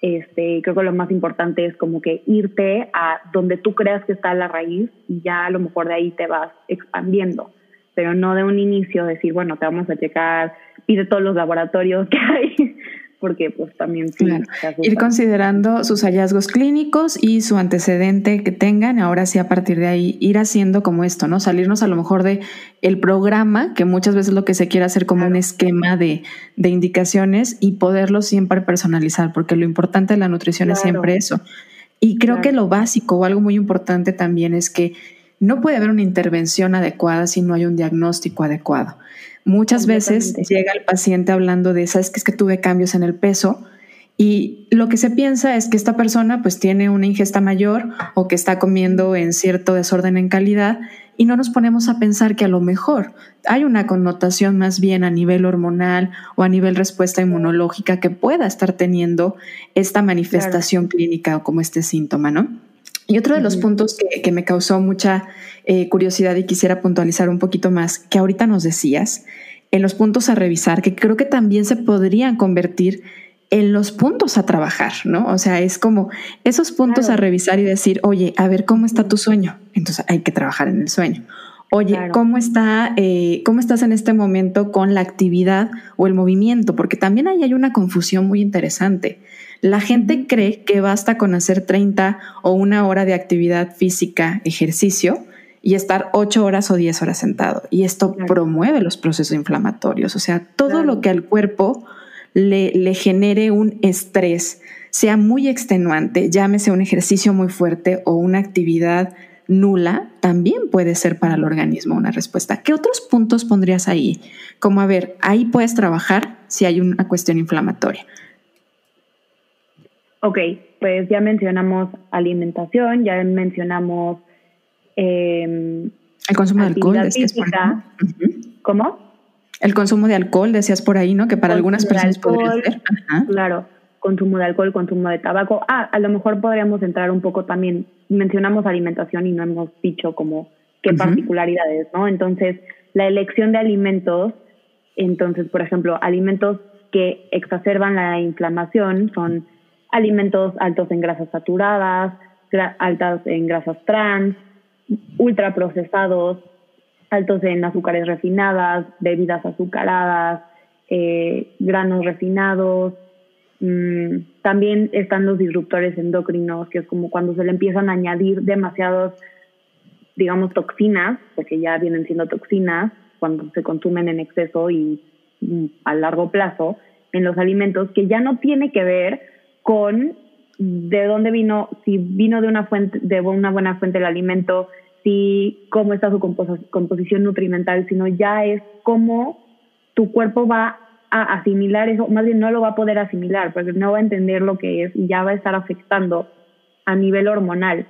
Este, creo que lo más importante es como que irte a donde tú creas que está la raíz y ya a lo mejor de ahí te vas expandiendo pero no de un inicio decir, bueno, te vamos a checar, pide todos los laboratorios que hay, porque pues también sí. Ir considerando sus hallazgos clínicos y su antecedente que tengan, ahora sí a partir de ahí ir haciendo como esto, ¿no? Salirnos a lo mejor de el programa, que muchas veces lo que se quiere hacer como un esquema de, de, indicaciones y poderlo siempre personalizar, porque lo importante de la nutrición es siempre eso. Y creo que lo básico o algo muy importante también es que no puede haber una intervención adecuada si no hay un diagnóstico adecuado. Muchas veces llega el paciente hablando de, sabes que es que tuve cambios en el peso y lo que se piensa es que esta persona pues tiene una ingesta mayor o que está comiendo en cierto desorden en calidad y no nos ponemos a pensar que a lo mejor hay una connotación más bien a nivel hormonal o a nivel respuesta inmunológica que pueda estar teniendo esta manifestación clínica o como este síntoma, ¿no? Y otro de los puntos que, me causó mucha eh, curiosidad y quisiera puntualizar un poquito más, que ahorita nos decías, en los puntos a revisar, que creo que también se podrían convertir en los puntos a trabajar, ¿no? O sea, es como esos puntos a revisar y decir, oye, a ver cómo está tu sueño. Entonces hay que trabajar en el sueño. Oye, ¿cómo, está, eh, ¿cómo estás en este momento con la actividad o el movimiento? Porque también ahí hay una confusión muy interesante. La gente cree que basta con hacer 30 o una hora de actividad física, ejercicio, y estar 8 horas o 10 horas sentado. Y esto promueve los procesos inflamatorios. O sea, todo lo que al cuerpo le, le genere un estrés, sea muy extenuante, llámese un ejercicio muy fuerte o una actividad nula, también puede ser para el organismo una respuesta. ¿Qué otros puntos pondrías ahí? Como, a ver, ahí puedes trabajar si hay una cuestión inflamatoria. Ok, pues ya mencionamos alimentación, ya mencionamos... Em, el consumo de alcohol, decías por ¿Cómo? El consumo de alcohol, decías por ahí, ¿no? Que para algunas personas podría ser. Claro consumo de alcohol, consumo de tabaco. Ah, a lo mejor podríamos entrar un poco también, mencionamos alimentación y no hemos dicho como qué particularidades, ¿no? Entonces, la elección de alimentos, entonces, por ejemplo, alimentos que exacerban la inflamación son alimentos altos en grasas saturadas, altas en grasas trans, ultraprocesados, altos en azúcares refinadas, bebidas azucaradas, eh, granos refinados, Mm, también están los disruptores endocrinos, que es como cuando se le empiezan a añadir demasiados, digamos, toxinas, porque ya vienen siendo toxinas, cuando se consumen en exceso y mm, a largo plazo en los alimentos, que ya no tiene que ver con de dónde vino, si vino de una fuente, de una buena fuente el alimento, si cómo está su composición nutrimental, sino ya es cómo tu cuerpo va a asimilar eso, más bien no lo va a poder asimilar, porque no va a entender lo que es y ya va a estar afectando a nivel hormonal.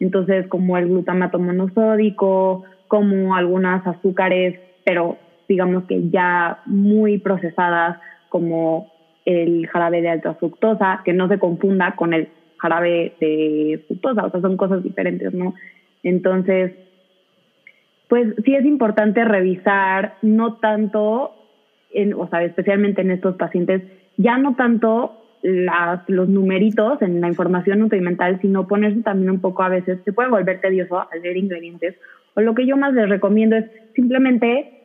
Entonces, como el glutamato monosódico, como algunas azúcares, pero digamos que ya muy procesadas, como el jarabe de alta fructosa, que no se confunda con el jarabe de fructosa, o sea, son cosas diferentes, ¿no? Entonces, pues sí es importante revisar no tanto o sea, especialmente en estos pacientes, ya no tanto las, los numeritos en la información nutrimental, sino ponerse también un poco a veces, se puede volver tedioso al ver ingredientes, o lo que yo más les recomiendo es simplemente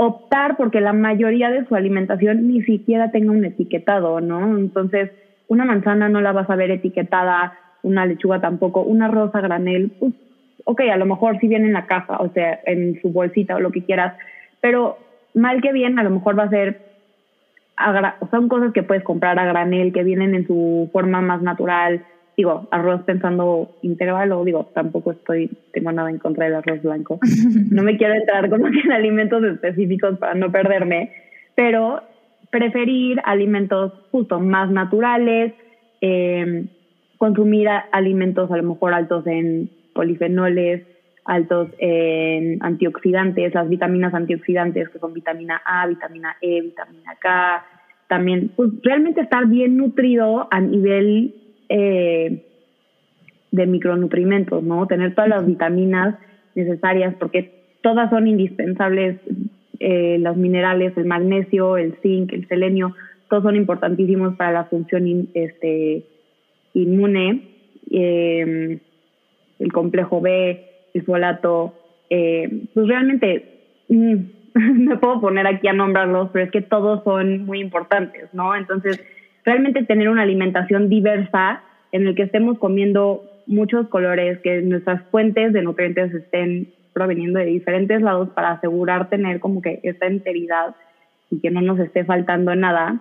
optar porque la mayoría de su alimentación ni siquiera tenga un etiquetado, ¿no? Entonces, una manzana no la vas a ver etiquetada, una lechuga tampoco, una rosa granel, pues, ok, a lo mejor sí viene en la caja, o sea, en su bolsita o lo que quieras, pero mal que bien, a lo mejor va a ser, son cosas que puedes comprar a granel, que vienen en su forma más natural. Digo, arroz pensando integral, o digo, tampoco estoy, tengo nada en contra del arroz blanco. No me quiero entrar como que en alimentos específicos para no perderme, pero preferir alimentos justo más naturales, eh, consumir alimentos a lo mejor altos en polifenoles, altos en antioxidantes, las vitaminas antioxidantes que son vitamina A, vitamina E, vitamina K, también pues, realmente estar bien nutrido a nivel eh, de micronutrimentos, ¿no? Tener todas las vitaminas necesarias porque todas son indispensables, eh, los minerales, el magnesio, el zinc, el selenio, todos son importantísimos para la función este, inmune, eh, el complejo B, el folato, eh, pues realmente mm, me puedo poner aquí a nombrarlos, pero es que todos son muy importantes, ¿no? Entonces, realmente tener una alimentación diversa en el que estemos comiendo muchos colores, que nuestras fuentes de nutrientes estén proveniendo de diferentes lados para asegurar tener como que esta enteridad y que no nos esté faltando nada.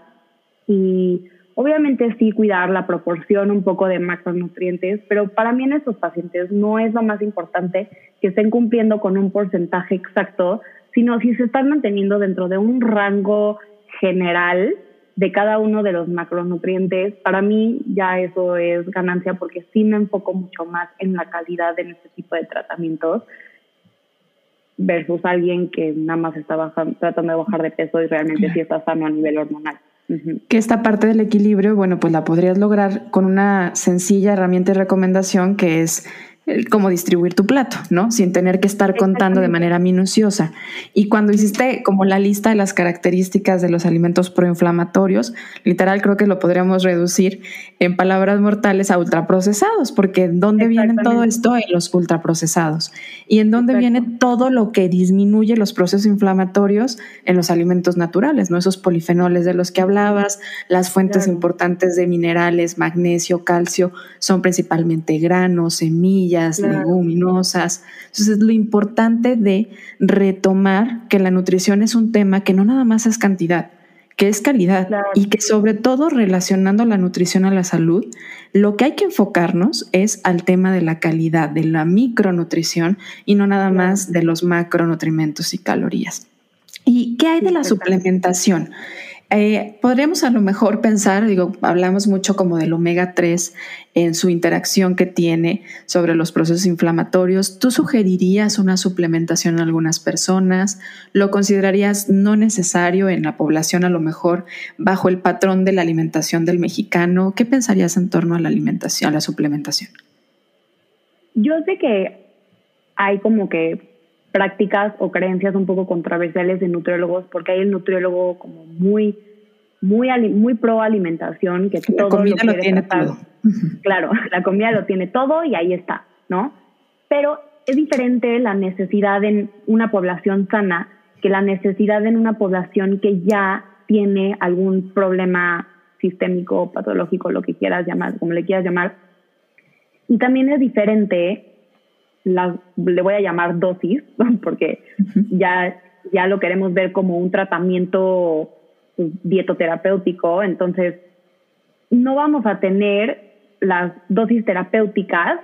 Y Obviamente sí cuidar la proporción un poco de macronutrientes, pero para mí en estos pacientes no es lo más importante que estén cumpliendo con un porcentaje exacto, sino si se están manteniendo dentro de un rango general de cada uno de los macronutrientes, para mí ya eso es ganancia porque sí me enfoco mucho más en la calidad en este tipo de tratamientos versus alguien que nada más está bajando, tratando de bajar de peso y realmente sí está sano a nivel hormonal. Que esta parte del equilibrio, bueno, pues la podrías lograr con una sencilla herramienta y recomendación que es cómo distribuir tu plato, ¿no? Sin tener que estar contando de manera minuciosa. Y cuando hiciste como la lista de las características de los alimentos proinflamatorios, literal creo que lo podríamos reducir en palabras mortales a ultraprocesados, porque ¿dónde viene todo esto? En los ultraprocesados. ¿Y en dónde viene todo lo que disminuye los procesos inflamatorios en los alimentos naturales, ¿no? Esos polifenoles de los que hablabas, las fuentes importantes de minerales, magnesio, calcio, son principalmente granos, semillas, leguminosas. Entonces, lo importante de retomar que la nutrición es un tema que no nada más es cantidad, que es calidad y que sobre todo relacionando la nutrición a la salud, lo que hay que enfocarnos es al tema de la calidad, de la micronutrición y no nada más de los macronutrimentos y calorías. ¿Y qué hay de la suplementación? Eh, podríamos a lo mejor pensar, digo, hablamos mucho como del omega 3 en su interacción que tiene sobre los procesos inflamatorios. ¿Tú sugerirías una suplementación en algunas personas? ¿Lo considerarías no necesario en la población a lo mejor bajo el patrón de la alimentación del mexicano? ¿Qué pensarías en torno a la alimentación, a la suplementación? Yo sé que hay como que prácticas o creencias un poco controversiales de nutriólogos, porque hay el nutriólogo como muy, muy, muy pro alimentación, que la comida lo, tiene todo. Claro, la comida lo tiene todo y ahí está, ¿no? Pero es diferente la necesidad en una población sana que la necesidad en una población que ya tiene algún problema sistémico, patológico, lo que quieras llamar, como le quieras llamar. Y también es diferente le voy a llamar dosis, porque ya, ya lo queremos ver como un tratamiento pues, dietoterapéutico, entonces no vamos a tener las dosis terapéuticas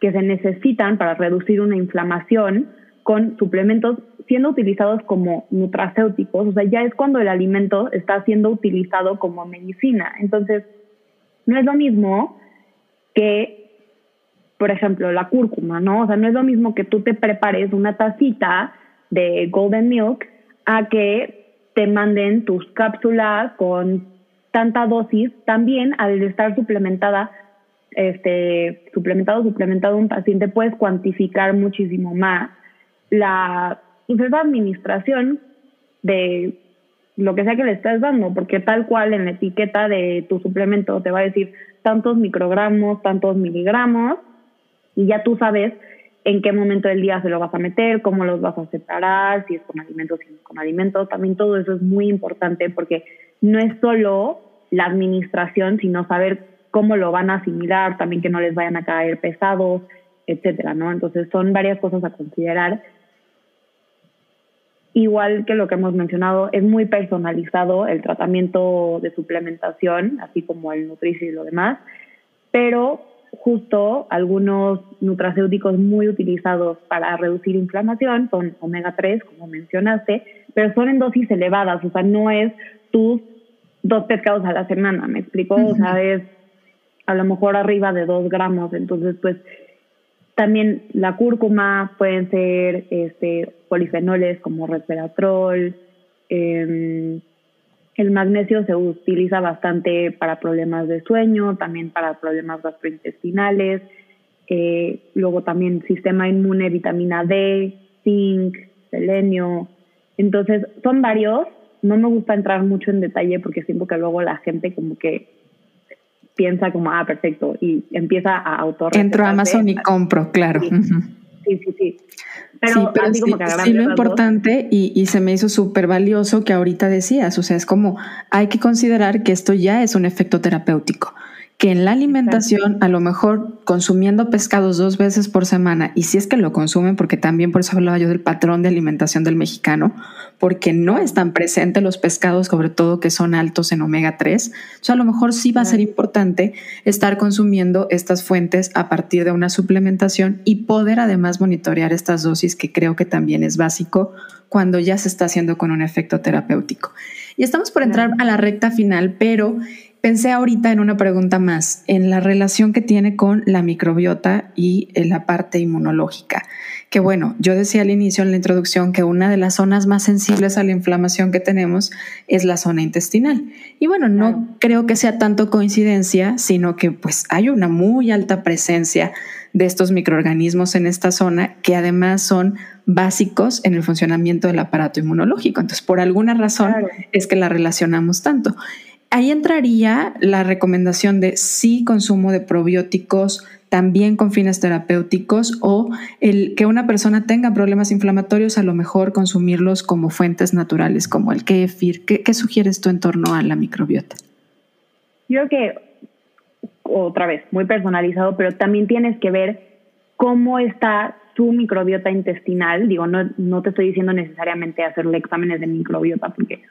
que se necesitan para reducir una inflamación con suplementos siendo utilizados como nutracéuticos, o sea, ya es cuando el alimento está siendo utilizado como medicina. Entonces, no es lo mismo que por ejemplo, la cúrcuma, ¿no? O sea, no es lo mismo que tú te prepares una tacita de golden milk a que te manden tus cápsulas con tanta dosis. También al estar suplementada, este, suplementado, suplementado un paciente, puedes cuantificar muchísimo más la, pues, administración de lo que sea que le estés dando, porque tal cual en la etiqueta de tu suplemento te va a decir tantos microgramos, tantos miligramos, y ya tú sabes en qué momento del día se lo vas a meter, cómo los vas a separar, si es con alimentos, si es con alimentos. También todo eso es muy importante porque no es solo la administración, sino saber cómo lo van a asimilar, también que no les vayan a caer pesados, etcétera, ¿no? Entonces son varias cosas a considerar. Igual que lo que hemos mencionado, es muy personalizado el tratamiento de suplementación, así como el nutricio y lo demás, pero justo algunos nutracéuticos muy utilizados para reducir inflamación son omega 3, como mencionaste, pero son en dosis elevadas, o sea, no es tus dos pescados a la semana, ¿me explico? O sea, es a lo mejor arriba de dos gramos, entonces pues también la cúrcuma pueden ser este, polifenoles como resveratrol, eh, el magnesio se utiliza bastante para problemas de sueño, también para problemas gastrointestinales, eh, luego también sistema inmune, vitamina D, zinc, selenio. Entonces, son varios. No me gusta entrar mucho en detalle porque siento que luego la gente como que piensa como, ah, perfecto, y empieza a autor. Entro a Amazon y compro, claro. sí, sí. sí. Pero, sí, pero sí, lo importante y, y, se me hizo súper valioso que ahorita decías, o sea, es como hay que considerar que esto ya es un efecto terapéutico que en la alimentación, a lo mejor consumiendo pescados dos veces por semana, y si es que lo consumen, porque también por eso hablaba yo del patrón de alimentación del mexicano, porque no están presentes los pescados, sobre todo que son altos en omega 3, o sea, a lo mejor sí va a ser importante estar consumiendo estas fuentes a partir de una suplementación y poder además monitorear estas dosis, que creo que también es básico cuando ya se está haciendo con un efecto terapéutico. Y estamos por entrar a la recta final, pero pensé ahorita en una pregunta más, en la relación que tiene con la microbiota y la parte inmunológica. Que bueno, yo decía al inicio en la introducción que una de las zonas más sensibles a la inflamación que tenemos es la zona intestinal. Y bueno, no creo que sea tanto coincidencia, sino que pues hay una muy alta presencia de estos microorganismos en esta zona que además son básicos en el funcionamiento del aparato inmunológico. Entonces, por alguna razón es que la relacionamos tanto. Ahí entraría la recomendación de sí consumo de probióticos también con fines terapéuticos o el que una persona tenga problemas inflamatorios, a lo mejor consumirlos como fuentes naturales, como el kefir. ¿Qué, sugieres tú en torno a la microbiota? Yo creo que, otra vez, muy personalizado, pero también tienes que ver cómo está su microbiota intestinal. Digo, no, no te estoy diciendo necesariamente hacerle exámenes de microbiota, porque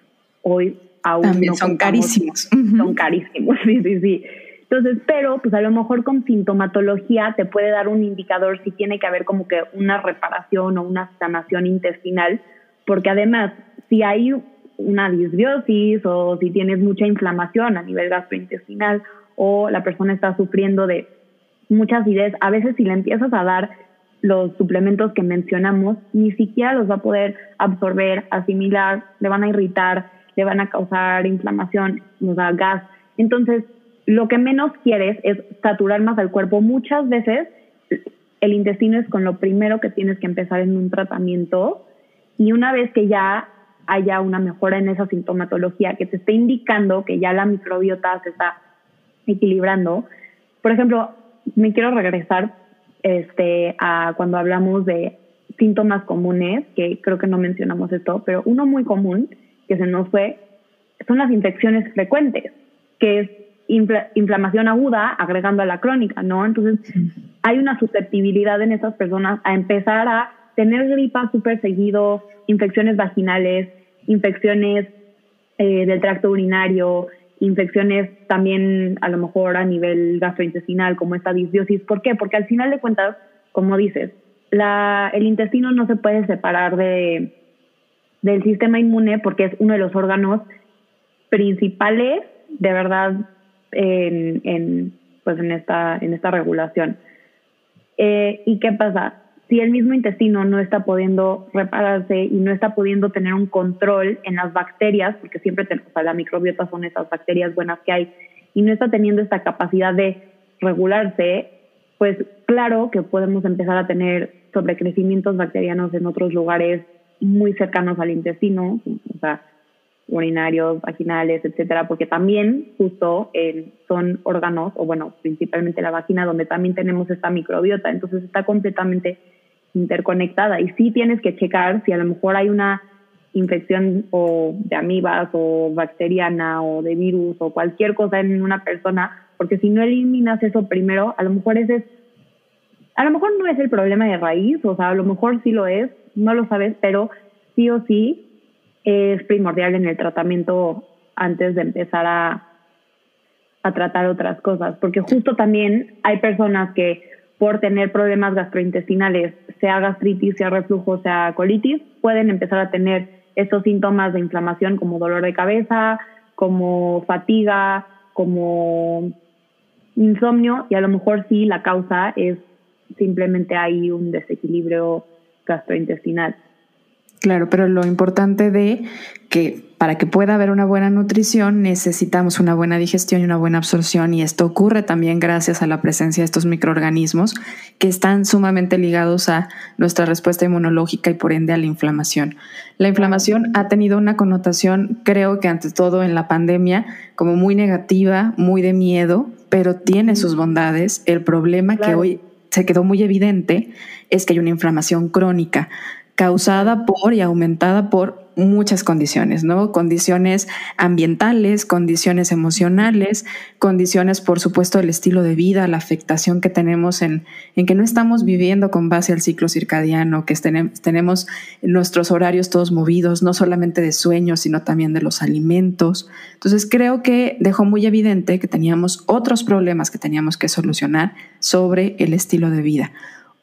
hoy aún son carísimos. Son carísimos, sí, sí, sí. Entonces, pero pues a lo mejor con sintomatología te puede dar un indicador si tiene que haber como que una reparación o una sanación intestinal, porque además, si hay una disbiosis o si tienes mucha inflamación a nivel gastrointestinal o la persona está sufriendo de muchas ideas, a veces si le empiezas a dar los suplementos que mencionamos, ni siquiera los va a poder absorber, asimilar, le van a irritar, le van a causar inflamación, nos da gas. Entonces, lo que menos quieres es saturar más al cuerpo. Muchas veces el intestino es con lo primero que tienes que empezar en un tratamiento y una vez que ya haya una mejora en esa sintomatología que te esté indicando que ya la microbiota se está equilibrando. Por ejemplo, me quiero regresar este, a cuando hablamos de síntomas comunes, que creo que no mencionamos esto, pero uno muy común que se nos fue son las infecciones frecuentes, que es inflamación aguda agregando a la crónica, ¿no? Entonces, hay una susceptibilidad en esas personas a empezar a tener gripa súper seguido, infecciones vaginales, infecciones eh, del tracto urinario, infecciones también a lo mejor a nivel gastrointestinal, como esta disbiosis. ¿Por qué? Porque al final de cuentas, como dices, la, el intestino no se puede separar de, del sistema inmune porque es uno de los órganos principales de verdad en, pues en esta en esta regulación. Eh, y qué pasa si el mismo intestino no está pudiendo repararse y no está pudiendo tener un control en las bacterias porque siempre tenemos la microbiota son esas bacterias buenas que hay y no está teniendo esta capacidad de regularse pues claro que podemos empezar a tener sobrecrecimientos bacterianos en otros lugares muy cercanos al intestino, o sea, urinarios, vaginales, etcétera, porque también justo eh, son órganos, o bueno, principalmente la vagina, donde también tenemos esta microbiota, entonces está completamente interconectada y sí tienes que checar si a lo mejor hay una infección o de amibas o bacteriana o de virus o cualquier cosa en una persona, porque si no eliminas eso primero, a lo mejor ese es, a lo mejor no es el problema de raíz, o sea, a lo mejor sí lo es, no lo sabes, pero sí o sí es primordial en el tratamiento antes de empezar a, tratar otras cosas, porque justo también hay personas que por tener problemas gastrointestinales, sea gastritis, sea reflujo, sea colitis, pueden empezar a tener estos síntomas de inflamación como dolor de cabeza, como fatiga, como insomnio, y a lo mejor sí la causa es simplemente hay un desequilibrio gastrointestinal. Claro, pero lo importante de que para que pueda haber una buena nutrición necesitamos una buena digestión y una buena absorción y esto ocurre también gracias a la presencia de estos microorganismos que están sumamente ligados a nuestra respuesta inmunológica y por ende a la inflamación. La inflamación ha tenido una connotación, creo que ante todo en la pandemia, como muy negativa, muy de miedo, pero tiene sus bondades. El problema que hoy se quedó muy evidente es que hay una inflamación crónica causada por y aumentada por muchas condiciones, ¿no? Condiciones ambientales, condiciones emocionales, condiciones, por supuesto, del estilo de vida, la afectación que tenemos en, en que no estamos viviendo con base al ciclo circadiano, que tenemos nuestros horarios todos movidos, no solamente de sueños, sino también de los alimentos. Entonces, creo que dejó muy evidente que teníamos otros problemas que teníamos que solucionar sobre el estilo de vida.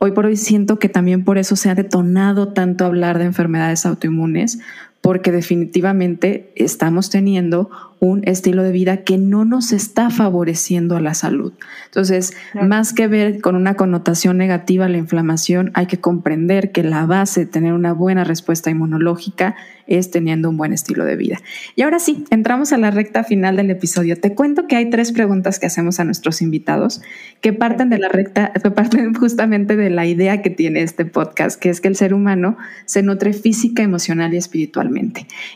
Hoy por hoy siento que también por eso se ha detonado tanto hablar de enfermedades autoinmunes, porque definitivamente estamos teniendo un estilo de vida que no nos está favoreciendo a la salud. Entonces, más que ver con una connotación negativa la inflamación, hay que comprender que la base de tener una buena respuesta inmunológica es teniendo un buen estilo de vida. Y ahora sí, entramos a la recta final del episodio. Te cuento que hay tres preguntas que hacemos a nuestros invitados que parten de la recta, que parten justamente de la idea que tiene este podcast, que es que el ser humano se nutre física, emocional y espiritualmente.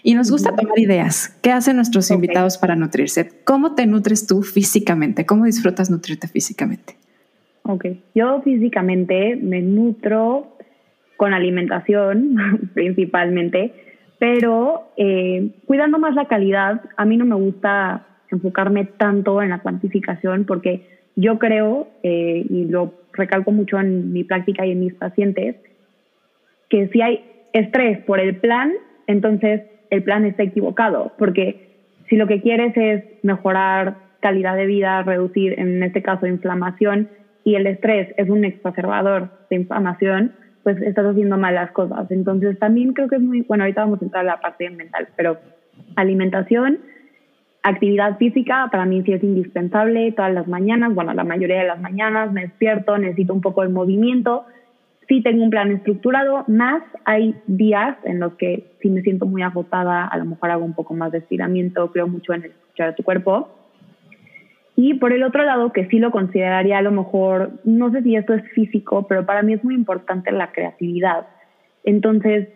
Y nos gusta tomar ideas. ¿Qué hacen nuestros invitados para nutrirse? ¿Cómo te nutres tú físicamente? ¿Cómo disfrutas nutrirte físicamente? Ok, yo físicamente me nutro con alimentación principalmente pero eh, cuidando más la calidad, a mí no me gusta enfocarme tanto en la cuantificación porque yo creo, eh, y lo recalco mucho en mi práctica y en mis pacientes, que si hay estrés por el plan, entonces el plan está equivocado, porque si lo que quieres es mejorar calidad de vida, reducir, en este caso, inflamación, y el estrés es un exacerbador de inflamación, pues estás haciendo malas cosas. Entonces también creo que es muy, bueno, ahorita vamos a entrar a la parte mental, pero alimentación, actividad física, para mí sí es indispensable todas las mañanas, bueno, la mayoría de las mañanas me despierto, necesito un poco de movimiento, sí tengo un plan estructurado, más hay días en los que sí me siento muy agotada, a lo mejor hago un poco más de estiramiento, creo mucho en escuchar a tu cuerpo, y por el otro lado, que sí lo consideraría a lo mejor, no sé si esto es físico, pero para mí es muy importante la creatividad. Entonces,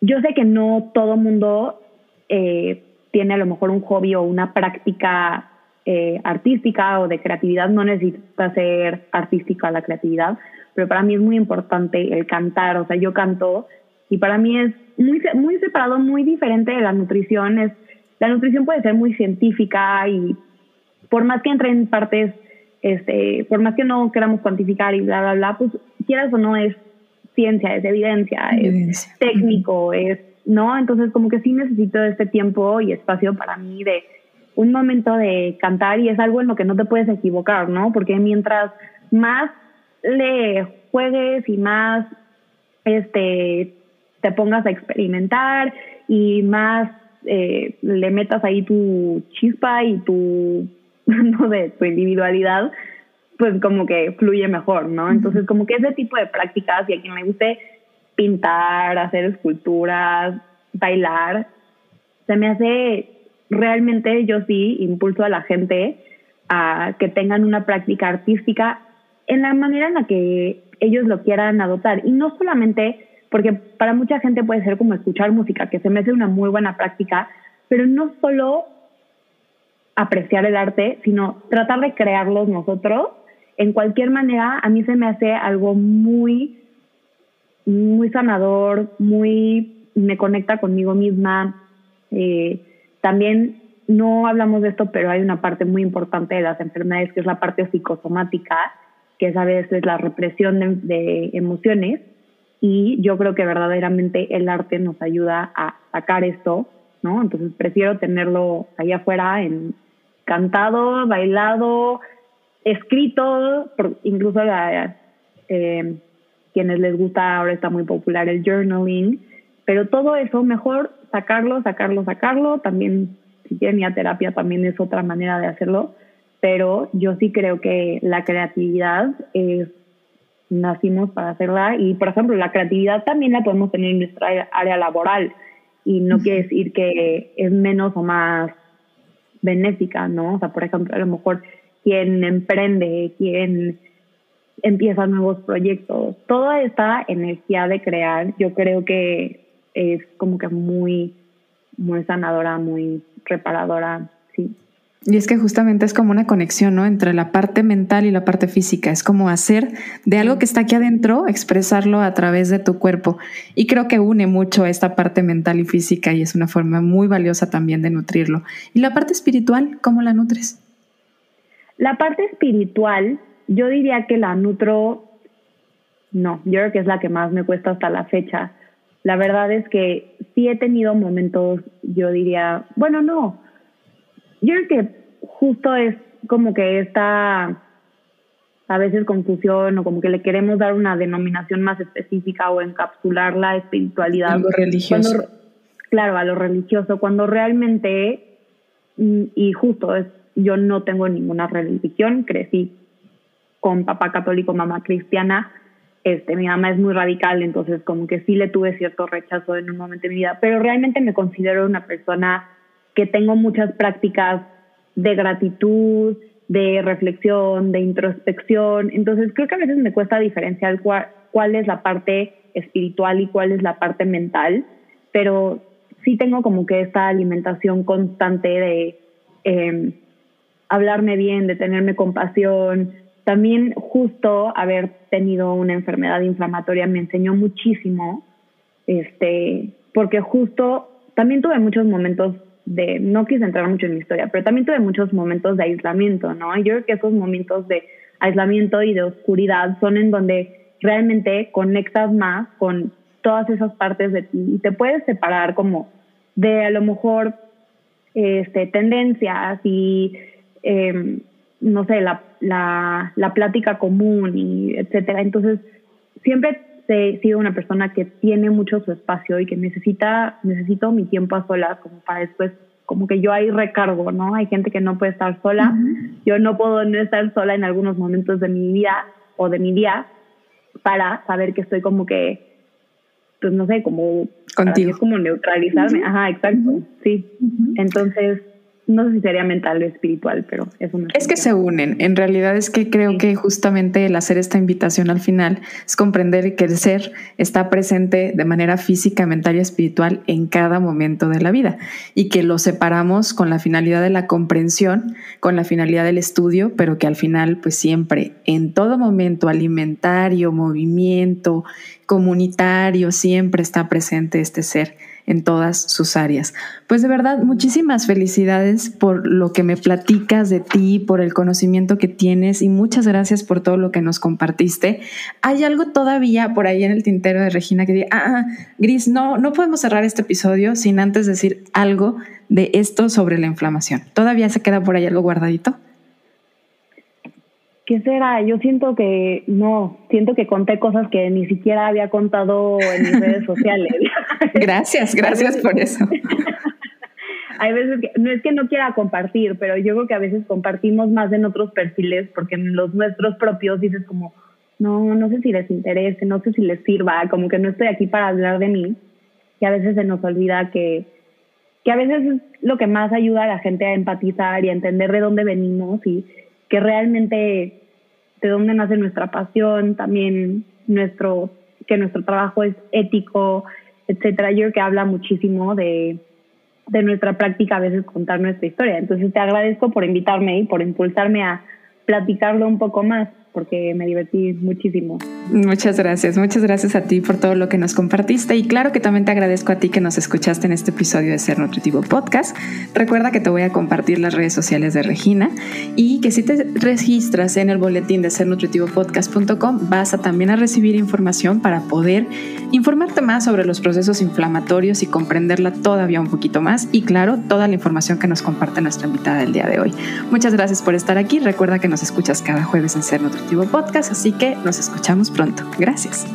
yo sé que no todo mundo eh, tiene a lo mejor un hobby o una práctica eh, artística o de creatividad, no necesita ser artística la creatividad, pero para mí es muy importante el cantar, o sea, yo canto y para mí es muy, muy separado, muy diferente de la nutrición. Es, la nutrición puede ser muy científica y por más que entre en partes, este, por más que no queramos cuantificar y bla, bla, bla, pues quieras o no es ciencia, es evidencia, es técnico, es, ¿no? Entonces como que sí necesito este tiempo y espacio para mí de un momento de cantar y es algo en lo que no te puedes equivocar, ¿no? Porque mientras más le juegues y más este te pongas a experimentar y más eh, le metas ahí tu chispa y tu ¿no? de tu individualidad, pues como que fluye mejor, ¿no? Entonces como que ese tipo de prácticas y a quien le guste pintar, hacer esculturas, bailar, se me hace realmente yo sí impulso a la gente a que tengan una práctica artística en la manera en la que ellos lo quieran adoptar y no solamente porque para mucha gente puede ser como escuchar música, que se me hace una muy buena práctica, pero no solo apreciar el arte, sino tratar de crearlos nosotros. En cualquier manera, a mí se me hace algo muy, muy sanador, muy, me conecta conmigo misma. Eh, también no hablamos de esto, pero hay una parte muy importante de las enfermedades que es la parte psicosomática, que es a veces la represión de, de emociones. Y yo creo que verdaderamente el arte nos ayuda a sacar esto, ¿no? Entonces prefiero tenerlo allá afuera en, cantado, bailado, escrito, incluso la, eh, quienes les gusta, ahora está muy popular el journaling, pero todo eso mejor sacarlo, sacarlo, sacarlo, también si quieren ir a terapia también es otra manera de hacerlo, pero yo sí creo que la creatividad es, nacimos para hacerla y por ejemplo la creatividad también la podemos tener en nuestra área laboral y no quiere decir que es menos o más benéfica, ¿no? O sea, por ejemplo, a lo mejor quien emprende, quien empieza nuevos proyectos, toda esta energía de crear, yo creo que es como que muy, muy sanadora, muy reparadora, sí. Y es que justamente es como una conexión, ¿no? Entre la parte mental y la parte física. Es como hacer de algo que está aquí adentro, expresarlo a través de tu cuerpo. Y creo que une mucho esta parte mental y física y es una forma muy valiosa también de nutrirlo. ¿Y la parte espiritual, cómo la nutres? La parte espiritual, yo diría que la nutro, no, yo creo que es la que más me cuesta hasta la fecha. La verdad es que sí he tenido momentos, yo diría, bueno, no, yo creo que justo es como que esta a veces confusión o como que le queremos dar una denominación más específica o encapsular la espiritualidad. Algo religioso. claro, a lo religioso, cuando realmente mm, y justo es, yo no tengo ninguna religión, crecí con papá católico, mamá cristiana, este, mi mamá es muy radical, entonces como que sí le tuve cierto rechazo en un momento de mi vida, pero realmente me considero una persona que tengo muchas prácticas de gratitud, de reflexión, de introspección. Entonces creo que a veces me cuesta diferenciar cuál, es la parte espiritual y cuál es la parte mental, pero sí tengo como que esta alimentación constante de em, hablarme bien, de tenerme compasión. También justo haber tenido una enfermedad inflamatoria me enseñó muchísimo, este, porque justo también tuve muchos momentos de, no quise entrar mucho en mi historia, pero también tuve muchos momentos de aislamiento, ¿no? Yo creo que esos momentos de aislamiento y de oscuridad son en donde realmente conectas más con todas esas partes de ti y te puedes separar como de a lo mejor este, tendencias y, em, no sé, la, la, la plática común y etcétera. Entonces, siempre he sido una persona que tiene mucho su espacio y que necesita, necesito mi tiempo a solas como para después, como que yo ahí recargo, ¿no? Hay gente que no puede estar sola, yo no puedo no estar sola en algunos momentos de mi vida o de mi día para saber que estoy como que, pues no sé, como... Contigo. Es como neutralizarme, ajá, exacto, sí. Entonces, no sé si sería mental o espiritual, pero es una. Es que se unen. En realidad es que creo que justamente el hacer esta invitación al final es comprender que el ser está presente de manera física, mental y espiritual en cada momento de la vida y que lo separamos con la finalidad de la comprensión, con la finalidad del estudio, pero que al final, pues siempre, en todo momento, alimentario, movimiento, comunitario, siempre está presente este ser en todas sus áreas. Pues de verdad, muchísimas felicidades por lo que me platicas de ti, por el conocimiento que tienes y muchas gracias por todo lo que nos compartiste. Hay algo todavía por ahí en el tintero de Regina que diga, ah, ah, Gris, no, no podemos cerrar este episodio sin antes decir algo de esto sobre la inflamación. ¿Todavía se queda por ahí algo guardadito? ¿Qué será? Yo siento que no, siento que conté cosas que ni siquiera había contado en mis redes sociales. gracias, gracias por eso. Hay veces que, no es que no quiera compartir, pero yo creo que a veces compartimos más en otros perfiles porque en los nuestros propios dices como, no, no sé si les interese, no sé si les sirva, como que no estoy aquí para hablar de mí. Y a veces se nos olvida que, que a veces es lo que más ayuda a la gente a empatizar y a entender de dónde venimos y que realmente de dónde nace nuestra pasión, también nuestro, que nuestro trabajo es ético, etcétera. Yo creo que habla muchísimo de, de nuestra práctica a veces contar nuestra historia. Entonces te agradezco por invitarme y por impulsarme a platicarlo un poco más porque me divertí muchísimo. Muchas gracias, muchas gracias a ti por todo lo que nos compartiste y claro que también te agradezco a ti que nos escuchaste en este episodio de Ser Nutritivo Podcast. Recuerda que te voy a compartir las redes sociales de Regina y que si te registras en el boletín de sernutritivopodcast.com vas a también a recibir información para poder informarte más sobre los procesos inflamatorios y comprenderla todavía un poquito más y claro, toda la información que nos comparte nuestra invitada del día de hoy. Muchas gracias por estar aquí. Recuerda que nos escuchas cada jueves en Ser Nutritivo Podcast, así que nos escuchamos pronto. Gracias.